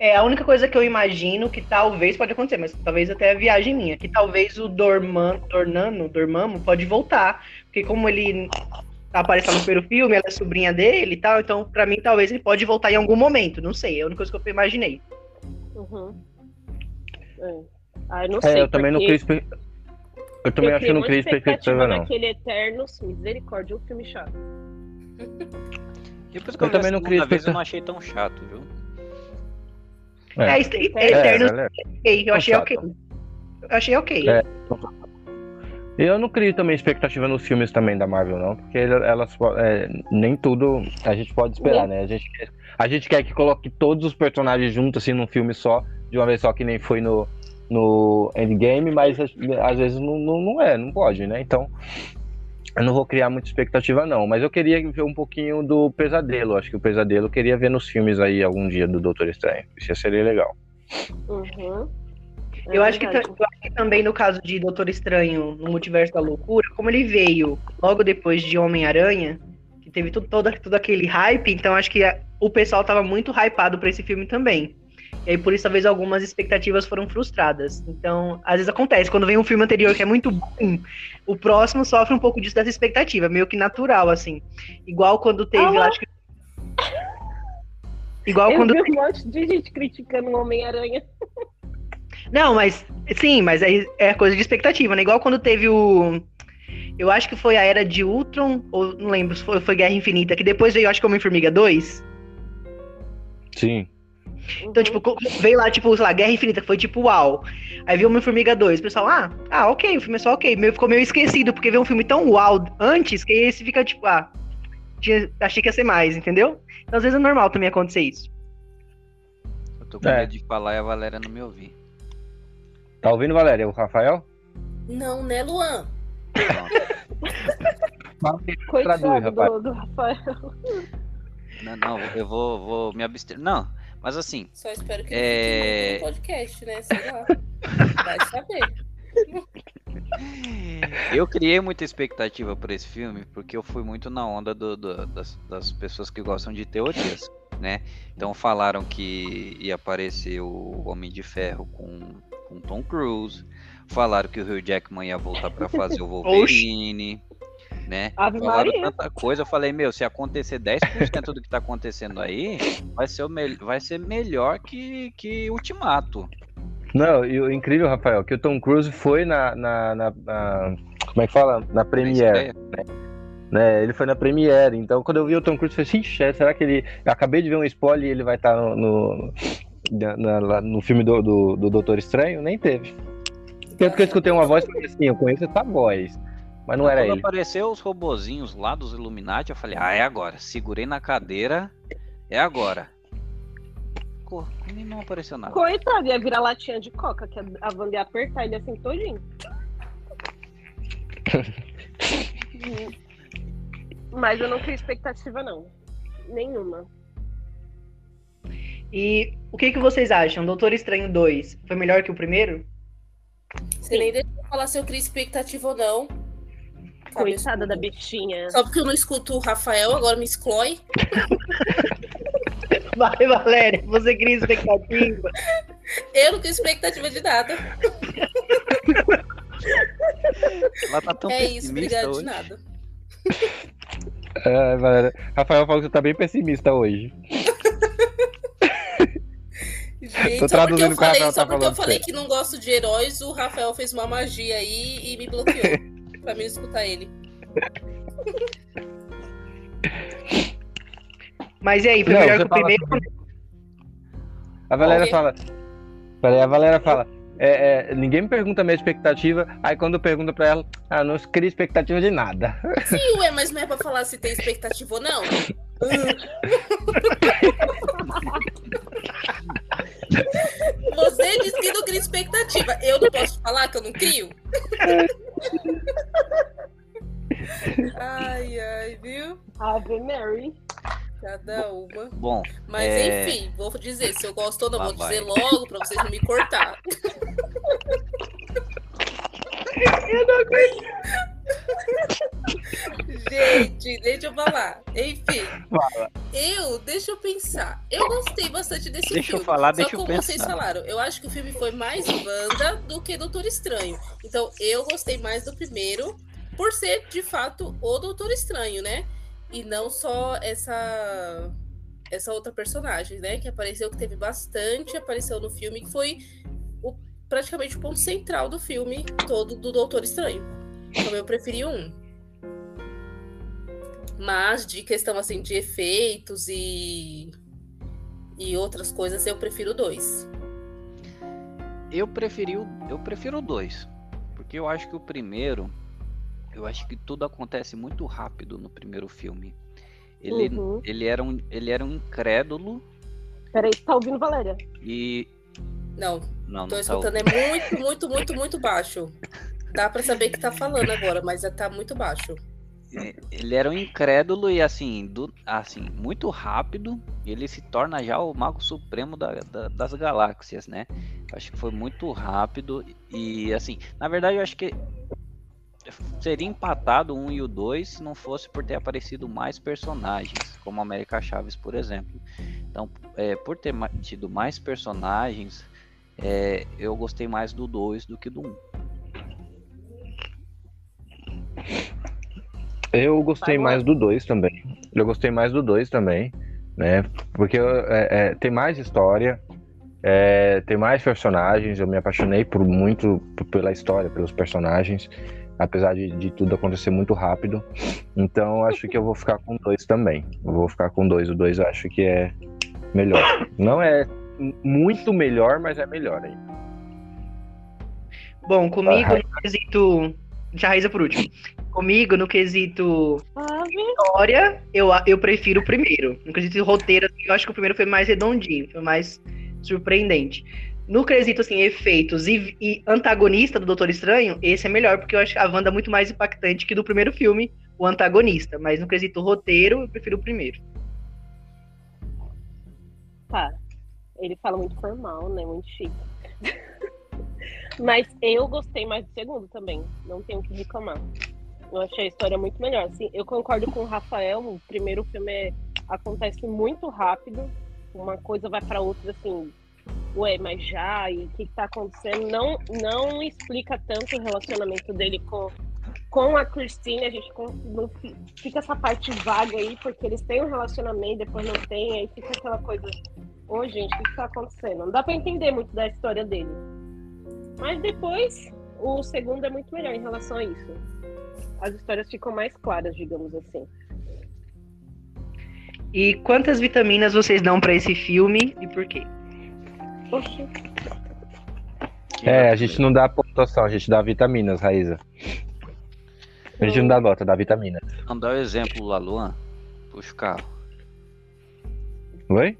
É a única coisa que eu imagino que talvez pode acontecer, mas talvez até a viagem minha, que talvez o Dorman, Dornano, Dormammu pode voltar, porque como ele apareceu no primeiro filme, ela é sobrinha dele e tal, então pra mim talvez ele pode voltar em algum momento, não sei, é a única coisa que eu imaginei. Uhum. É. Ah, eu não É, sei. eu também não espe- Eu também eu acho que não uma expectativa, não. naquele Eternos, misericórdia, um filme chato. Depois que eu, também não queria vez, eu não achei tão chato, viu? É. É, É, É, Eternos, ok, eu achei chato. ok. Eu achei ok. É. Eu não crio também expectativa nos filmes também da Marvel, não, porque elas é, nem tudo a gente pode esperar, né? A gente, quer, a gente quer que coloque todos os personagens juntos assim num filme só, de uma vez só, que nem foi no, no Endgame, mas às vezes não, não, não é, não pode, né? Então eu não vou criar muita expectativa, não. Mas eu queria ver um pouquinho do pesadelo. Acho que o pesadelo eu queria ver nos filmes aí algum dia do Doutor Estranho. Isso seria legal. Uhum. É Eu acho, que, eu acho que também no caso de Doutor Estranho no Multiverso da Loucura, como ele veio logo depois de Homem-Aranha, que teve tudo, todo, todo aquele hype, então acho que a- o pessoal tava muito hypado pra esse filme também. E aí por isso talvez algumas expectativas foram frustradas. Então, às vezes acontece, quando vem um filme anterior que é muito bom, o próximo sofre um pouco disso dessa expectativa, meio que natural, assim. Igual quando teve, Ah, acho que. Igual Eu quando vi um monte de gente criticando o Homem-Aranha. Não, mas sim, mas aí é coisa de expectativa, né? Igual quando teve o. Eu acho que foi a Era de Ultron, ou não lembro se foi, foi Guerra Infinita, que depois veio, acho que Homem-Formiga 2. Sim. Então, tipo, veio lá, tipo, sei lá, Guerra Infinita, que foi tipo, uau. Aí viu Homem-Formiga 2, o pessoal, ah, ah, ok, o filme é só ok. Meio, ficou meio esquecido, porque veio um filme tão uau antes, que esse fica tipo, ah, tinha- achei que ia ser mais, entendeu? Então, às vezes é normal também acontecer isso. Eu tô com É. medo de falar e a Valéria não me ouvir. Tá ouvindo, Valéria? O Rafael? Não, né, Luan? Coitado Traduz, rapaz. do, do Rafael. Não, não, eu vou, vou me abster. Não, mas assim, Só espero que É. no podcast, né? Sei lá. Vai saber. Eu criei muita expectativa para esse filme porque eu fui muito na onda do, do, das, das, pessoas que gostam de teorias, né? Então falaram que ia aparecer o Homem de Ferro com, com Tom Cruise, falaram que o Hugh Jackman ia voltar para fazer o Wolverine, né? Ave Falaram Maria. tanta coisa, eu falei, meu, se acontecer 10% do que tá acontecendo aí, vai ser, o me- vai ser melhor que, que Ultimato. Não, e o incrível, Rafael, que o Tom Cruise foi na. na, na- na- como é que fala? Na Premiere. Né? Ele foi na Premiere. Então, quando eu vi o Tom Cruise, eu falei, "Ixi, é, será que ele. Eu acabei de ver um spoiler e ele vai estar no, no, na- na- no filme do, do, do Doutor Estranho? Nem teve. Tanto que eu escutei uma voz e falei assim, eu conheço essa voz. Mas não era Quando ele. apareceu os robozinhos lá dos Illuminati, eu falei, ah, é agora. Segurei na cadeira, é agora. E não apareceu nada. Coitado, ia virar latinha de coca, que a Wanda ia apertar ele assim todinho. Mas eu não crio expectativa, não. Nenhuma. E o que, que vocês acham? Doutor Estranho 2 foi melhor que o primeiro? Você nem deixa eu falar se eu crio expectativa ou não. Coitada da bichinha. Só porque eu não escuto o Rafael, agora me exclui. Vai, Valéria, você cria expectativa. Eu não crio expectativa de nada. Ela tá tão é isso, pessimista obrigada de hoje. nada. É, galera. Rafael falou que você tá bem pessimista hoje. Gente, Tô só porque traduzindo eu falei, só tá porque eu falei que não gosto de heróis, o Rafael fez uma magia aí e me bloqueou. pra mim escutar ele. Mas e aí, foi Não, melhor que o fala primeiro? A Valéria Ok. fala. Peraí, a Valéria fala. é, é, ninguém me pergunta a minha expectativa. Aí quando eu pergunto pra ela, ah, não cria expectativa de nada. Sim, ué, mas não é pra falar se tem expectativa ou não? Você disse que não cria expectativa. Eu não posso falar que eu não crio? Ai, ai, viu? Ave Mary. Cada uma. Bom, Mas É. enfim, vou dizer, se eu gosto ou não, Lá vou dizer logo pra vocês não me cortar. Gente, deixa eu falar. Enfim. Eu, deixa eu pensar. Eu gostei bastante desse Deixa eu filme. falar, Só deixa eu como vocês pensar. falaram, eu acho que o filme foi mais Wanda do que Doutor Estranho. Então, eu gostei mais do primeiro, por ser, de fato, o Doutor Estranho, né? E não só essa essa outra personagem, né? Que apareceu, que teve bastante, apareceu no filme, que foi o, praticamente o ponto central do filme todo do Doutor Estranho. Então eu preferi um. Mas de questão assim de efeitos e e outras coisas, eu prefiro dois. eu preferi o, eu prefiro dois. Porque eu acho que o primeiro. Eu acho que tudo acontece muito rápido no primeiro filme. Ele, Uhum. ele, era, um, ele era um incrédulo Peraí, tá ouvindo, Valéria? e. Não, Não, tô não tá escutando, é muito, muito, muito, muito baixo. Dá pra saber que tá falando agora, mas tá muito baixo. Ele era um incrédulo e assim, do, assim, muito rápido, ele se torna já o mago supremo da- da- das galáxias, né? Acho que foi muito rápido e assim, na verdade eu acho que seria empatado 1 e o 2 se não fosse por ter aparecido mais personagens, como América Chaves, por exemplo. Então, é, por ter tido mais personagens, é, eu gostei mais do 2 do que do 1. Eu gostei Vai, mais do 2 também. Eu gostei mais do 2 também, né? Porque é, é, tem mais história, é, tem mais personagens. Eu me apaixonei por muito pela história, pelos personagens, apesar de, de tudo acontecer muito rápido. Então acho que eu vou ficar com dois também. Eu vou ficar com dois. O dois eu acho que é melhor. Não é muito melhor, mas é melhor aí. Bom, comigo Ah. no quesito. Deixa a Raíza por último. Comigo, no quesito Ave. história, eu, eu prefiro o primeiro. No quesito roteiro, assim, eu acho que o primeiro foi mais redondinho, foi mais surpreendente. No quesito, assim, efeitos e, e antagonista do Doutor Estranho, esse é melhor, porque eu acho a Wanda muito mais impactante que do primeiro filme, o antagonista. Mas no quesito roteiro, eu prefiro o primeiro. Tá. Ele fala muito formal, né? Muito chique. Mas eu gostei mais do segundo também. Não tenho o que reclamar. Eu achei a história muito melhor. Assim, eu concordo com o Rafael. O primeiro filme é, acontece muito rápido. Uma coisa vai para outra, assim. Ué, mas já? E o que, que tá acontecendo? Não, não explica tanto o relacionamento dele com, com a Christine. A gente não fica essa parte vaga aí, porque eles têm um relacionamento, depois não tem. Aí fica aquela coisa. Ô, gente, o que, que tá acontecendo? Não dá para entender muito da história dele. Mas depois, o segundo é muito melhor em relação a isso. As histórias ficam mais claras, digamos assim. E quantas vitaminas vocês dão para esse filme e por quê? Oxi. É, a gente não dá pontuação, a gente dá vitaminas, Raíza. A gente não dá nota, dá vitamina. Não dá o exemplo lá, Luan. Puxa o carro. Oi?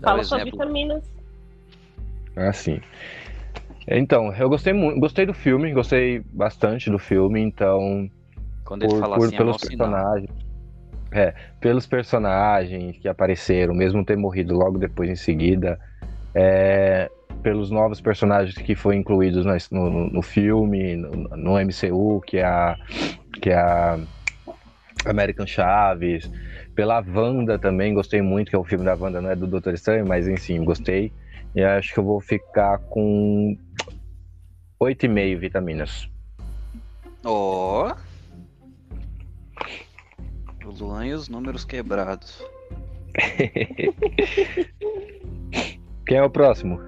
Dá Fala suas exemplo. vitaminas. Ah, sim. Então, eu gostei muito, gostei do filme, gostei bastante do filme, então Quando ele por, fala por- assim, é pelos sinal. personagens. É, pelos personagens que apareceram, mesmo ter morrido logo depois em seguida, é, pelos novos personagens que foram incluídos no, no- no filme, no, no MCU, que é a, que é a American Chaves, pela Wanda também, gostei muito, que é o filme da Wanda, não é do Doutor Estranho, mas enfim, gostei. E acho que eu vou ficar com 8,5 vitaminas. Ó. O Luan e os números quebrados. Quem é o próximo?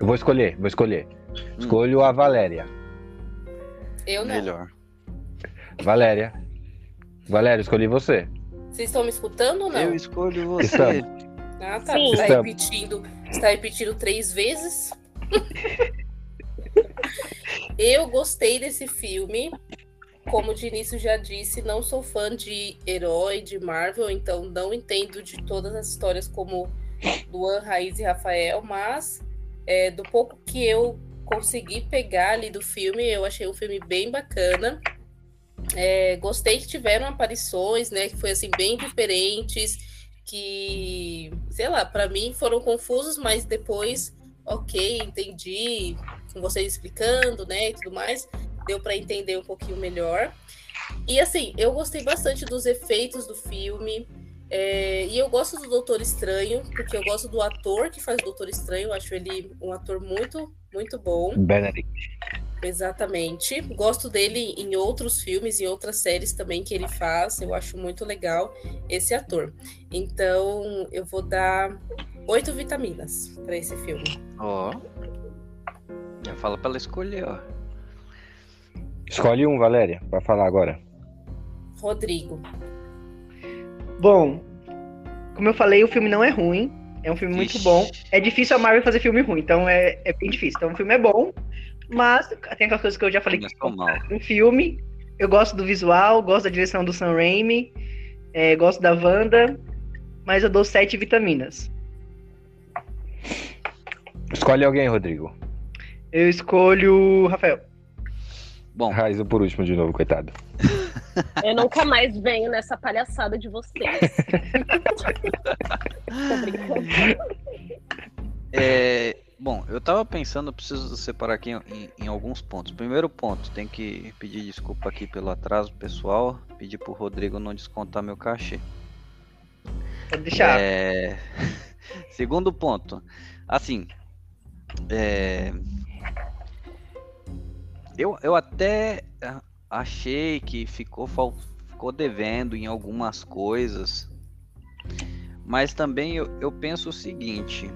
Eu vou escolher, vou escolher. Escolho a Valéria. Eu não. Melhor. Valéria. Valéria, escolhi você. Vocês estão me escutando ou não? Eu escolho você. Estamos. Ah, tá. Sim. Está repetindo, está repetindo três vezes. Eu gostei desse filme. Como de início já disse, não sou fã de herói, de Marvel, então não entendo de todas as histórias como Luan, Raiz e Rafael, mas é, do pouco que eu consegui pegar ali do filme, eu achei um filme bem bacana. É, gostei que tiveram aparições, né, que foi assim bem diferentes, que, sei lá, para mim foram confusos, mas depois, ok, entendi, com vocês explicando, né, e tudo mais, deu para entender um pouquinho melhor. E assim, eu gostei bastante dos efeitos do filme. é, e eu gosto do Doutor Estranho, porque eu gosto do ator que faz o Doutor Estranho, eu acho ele um ator muito, muito bom. Benedict. Exatamente. Gosto dele em outros filmes, em outras séries também que ele faz. Eu acho muito legal esse ator. Então, eu vou dar oito vitaminas para esse filme. Ó. Já fala pra ela escolher, ó. Escolhe um, Valéria, pra falar agora. Rodrigo. Bom, como eu falei, o filme não é ruim. É um filme muito Ixi. bom. É difícil a Marvel fazer filme ruim, então é, é bem difícil. Então o filme é bom, mas tem aquelas coisas que eu já falei que um filme. Eu gosto do visual, gosto da direção do Sam Raimi, é, gosto da Wanda, mas eu dou sete vitaminas. Escolhe alguém, Rodrigo. Eu escolho Rafael. Bom, Raiza por último de novo, coitado. Eu nunca mais venho nessa palhaçada de vocês. É, bom, eu tava pensando, preciso separar aqui em, em alguns pontos. Primeiro ponto, tem que pedir desculpa aqui pelo atraso, pessoal. Pedir pro Rodrigo não descontar meu cachê. Pode deixar. É, Segundo ponto, assim, é, eu, eu até achei que ficou, ficou devendo em algumas coisas, mas também eu, eu penso o seguinte,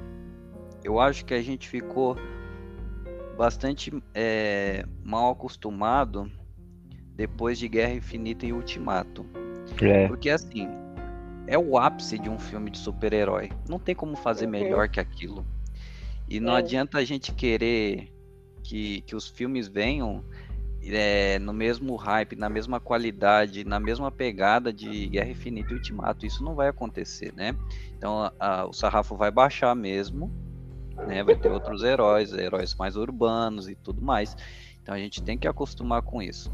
eu acho que a gente ficou bastante é, mal acostumado depois de Guerra Infinita e Ultimato. É. Porque assim, é o ápice de um filme de super-herói. Não tem como fazer Uhum. melhor que aquilo. E não É. adianta a gente querer que, que os filmes venham é, no mesmo hype, na mesma qualidade, na mesma pegada de Guerra Infinita e Ultimato. Isso não vai acontecer, né? Então a- a- o sarrafo vai baixar mesmo, né? Vai ter outros heróis, heróis mais urbanos e tudo mais. Então a gente tem que acostumar com isso.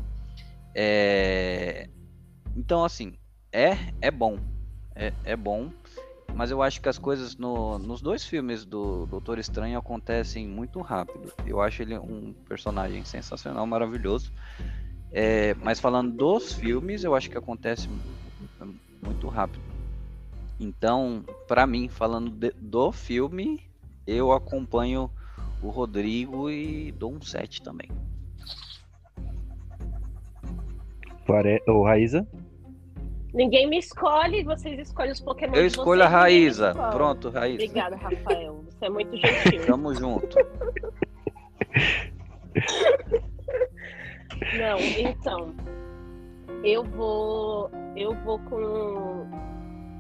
É, Então, assim, é, é bom. É, é bom. mas eu acho que as coisas no, nos dois filmes do Doutor Estranho acontecem muito rápido. Eu acho ele um personagem sensacional, maravilhoso. É, mas falando dos filmes, eu acho que acontece muito rápido. Então, para mim, falando de, do filme, eu acompanho o Rodrigo e dou um 7 também. O Raíza? Ninguém me escolhe, vocês escolhem os Pokémon. Eu escolho a Raíza. Pronto, Raíza. Obrigada, Rafael. Você é muito gentil. Tamo junto. Não, então. Eu vou. Eu vou com.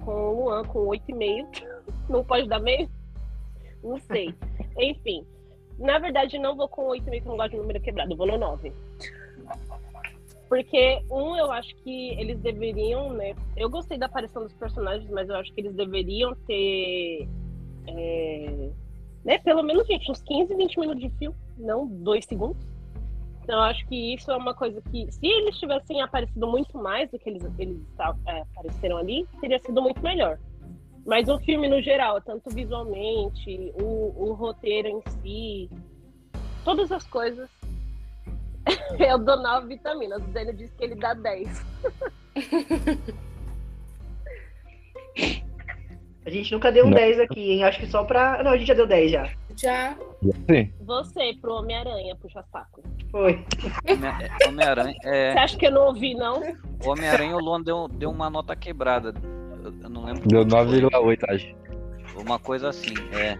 Com o Luan com 8,5. Não pode dar meio? Não sei. Enfim. Na verdade, não vou com 8,5, que eu não gosto de número quebrado. Vou no 9. Porque, um, eu acho que eles deveriam, né? Eu gostei da aparição dos personagens, mas eu acho que eles deveriam ter. É, né, pelo menos, gente, uns 15, 20 minutos de filme, não dois segundos. Então, eu acho que isso é uma coisa que, se eles tivessem aparecido muito mais do que eles, eles é, apareceram ali, teria sido muito melhor. Mas o filme, no geral, tanto visualmente, o, o roteiro em si, todas as coisas Eu dou 9 vitaminas. O Daniel disse que ele dá 10. A gente nunca deu um Não. 10 aqui, hein? Acho que só pra. Não, a gente já deu 10 já. Já. Sim. Você, pro Homem-Aranha, puxa saco. Foi. Homem-Aranha. É... Você acha que eu não ouvi, não? O Homem-Aranha, o Luan deu, deu uma nota quebrada. Eu não lembro. Deu 9,8, acho. Uma coisa assim, é.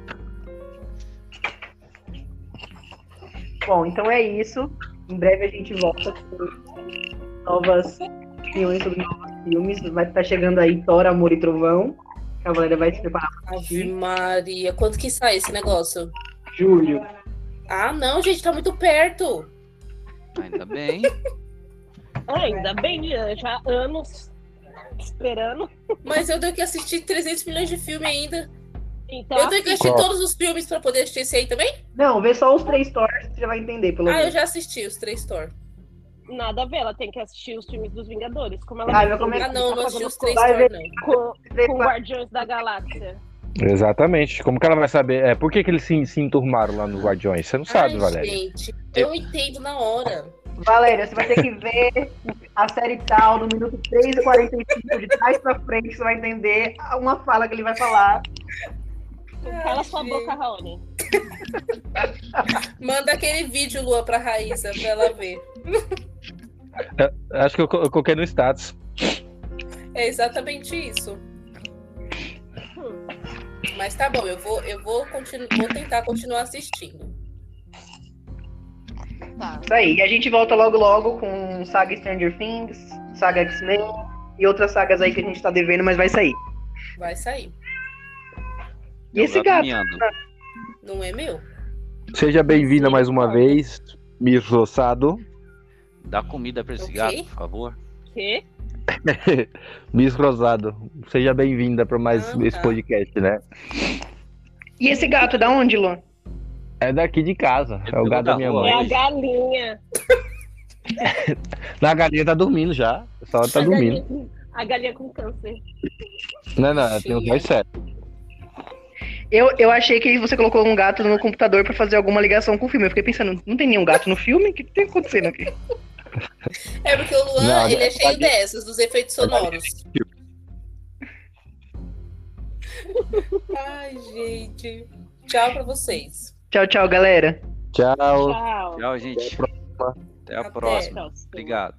Bom, então é isso. Em breve a gente volta com novas opiniões sobre novos filmes. Vai estar chegando aí Thor, Amor e Trovão. A galera vai se preparar pra Ave Maria, quando que sai esse negócio? Julho. Ah, não, gente, tá muito perto. Ainda bem. Ah, ainda bem, já anos esperando. Mas eu tenho que assistir 300 milhões de filmes ainda. Então, eu tenho que assistir todos os filmes pra poder assistir esse aí também? Não, vê só os três Thors, você já vai entender. Pelo ah, menos. eu já assisti os três Thor. Nada a ver, ela tem que assistir os filmes dos Vingadores. Como ela ah, vai come... ah não, não assisti os três Thor, não. Com, com Guardiões da Galáxia. Exatamente. Como que ela vai saber? É, por que, que eles se, se enturmaram lá nos Guardiões? Você não sabe, Ai, Valéria. Gente, eu entendo na hora. Valéria, você vai ter que ver a série tal no minuto 3 e 45 de trás pra frente, você vai entender uma fala que ele vai falar. Cala sua boca, Raoni. Manda aquele vídeo, Lua, pra Raíssa, pra ela ver. Eu, acho que eu, eu coloquei no status. É exatamente isso. Mas tá bom, eu vou, eu vou, continu vou tentar continuar assistindo. Tá. Isso aí. E a gente volta logo logo com saga Stranger Things, saga X-Men e outras sagas aí que a gente tá devendo, mas vai sair. Vai sair. E esse gato? Não é meu? Seja bem-vinda mais uma vez, Miss Roçado. Dá comida pra esse okay. gato, por favor. Quê? Miss Rosado, seja bem-vinda para mais ah, esse tá. podcast, né? E esse gato, da onde, Luan? É daqui de casa. É, é o gato da minha mãe. É a galinha. Na galinha tá dormindo já. Só tá a dormindo. Galinha, a galinha com câncer. Não, não, tem um voz sério. Eu, eu achei que você colocou um gato no computador para fazer alguma ligação com o filme. Eu fiquei pensando, não tem nenhum gato no filme? O que, que tem acontecendo aqui? É porque o Luan, não, ele é cheio pode... dessas, dos efeitos sonoros. Ai, gente. Tchau pra vocês. Tchau, tchau, galera. Tchau. Tchau, tchau gente. Até a próxima. Até a próxima. Obrigado.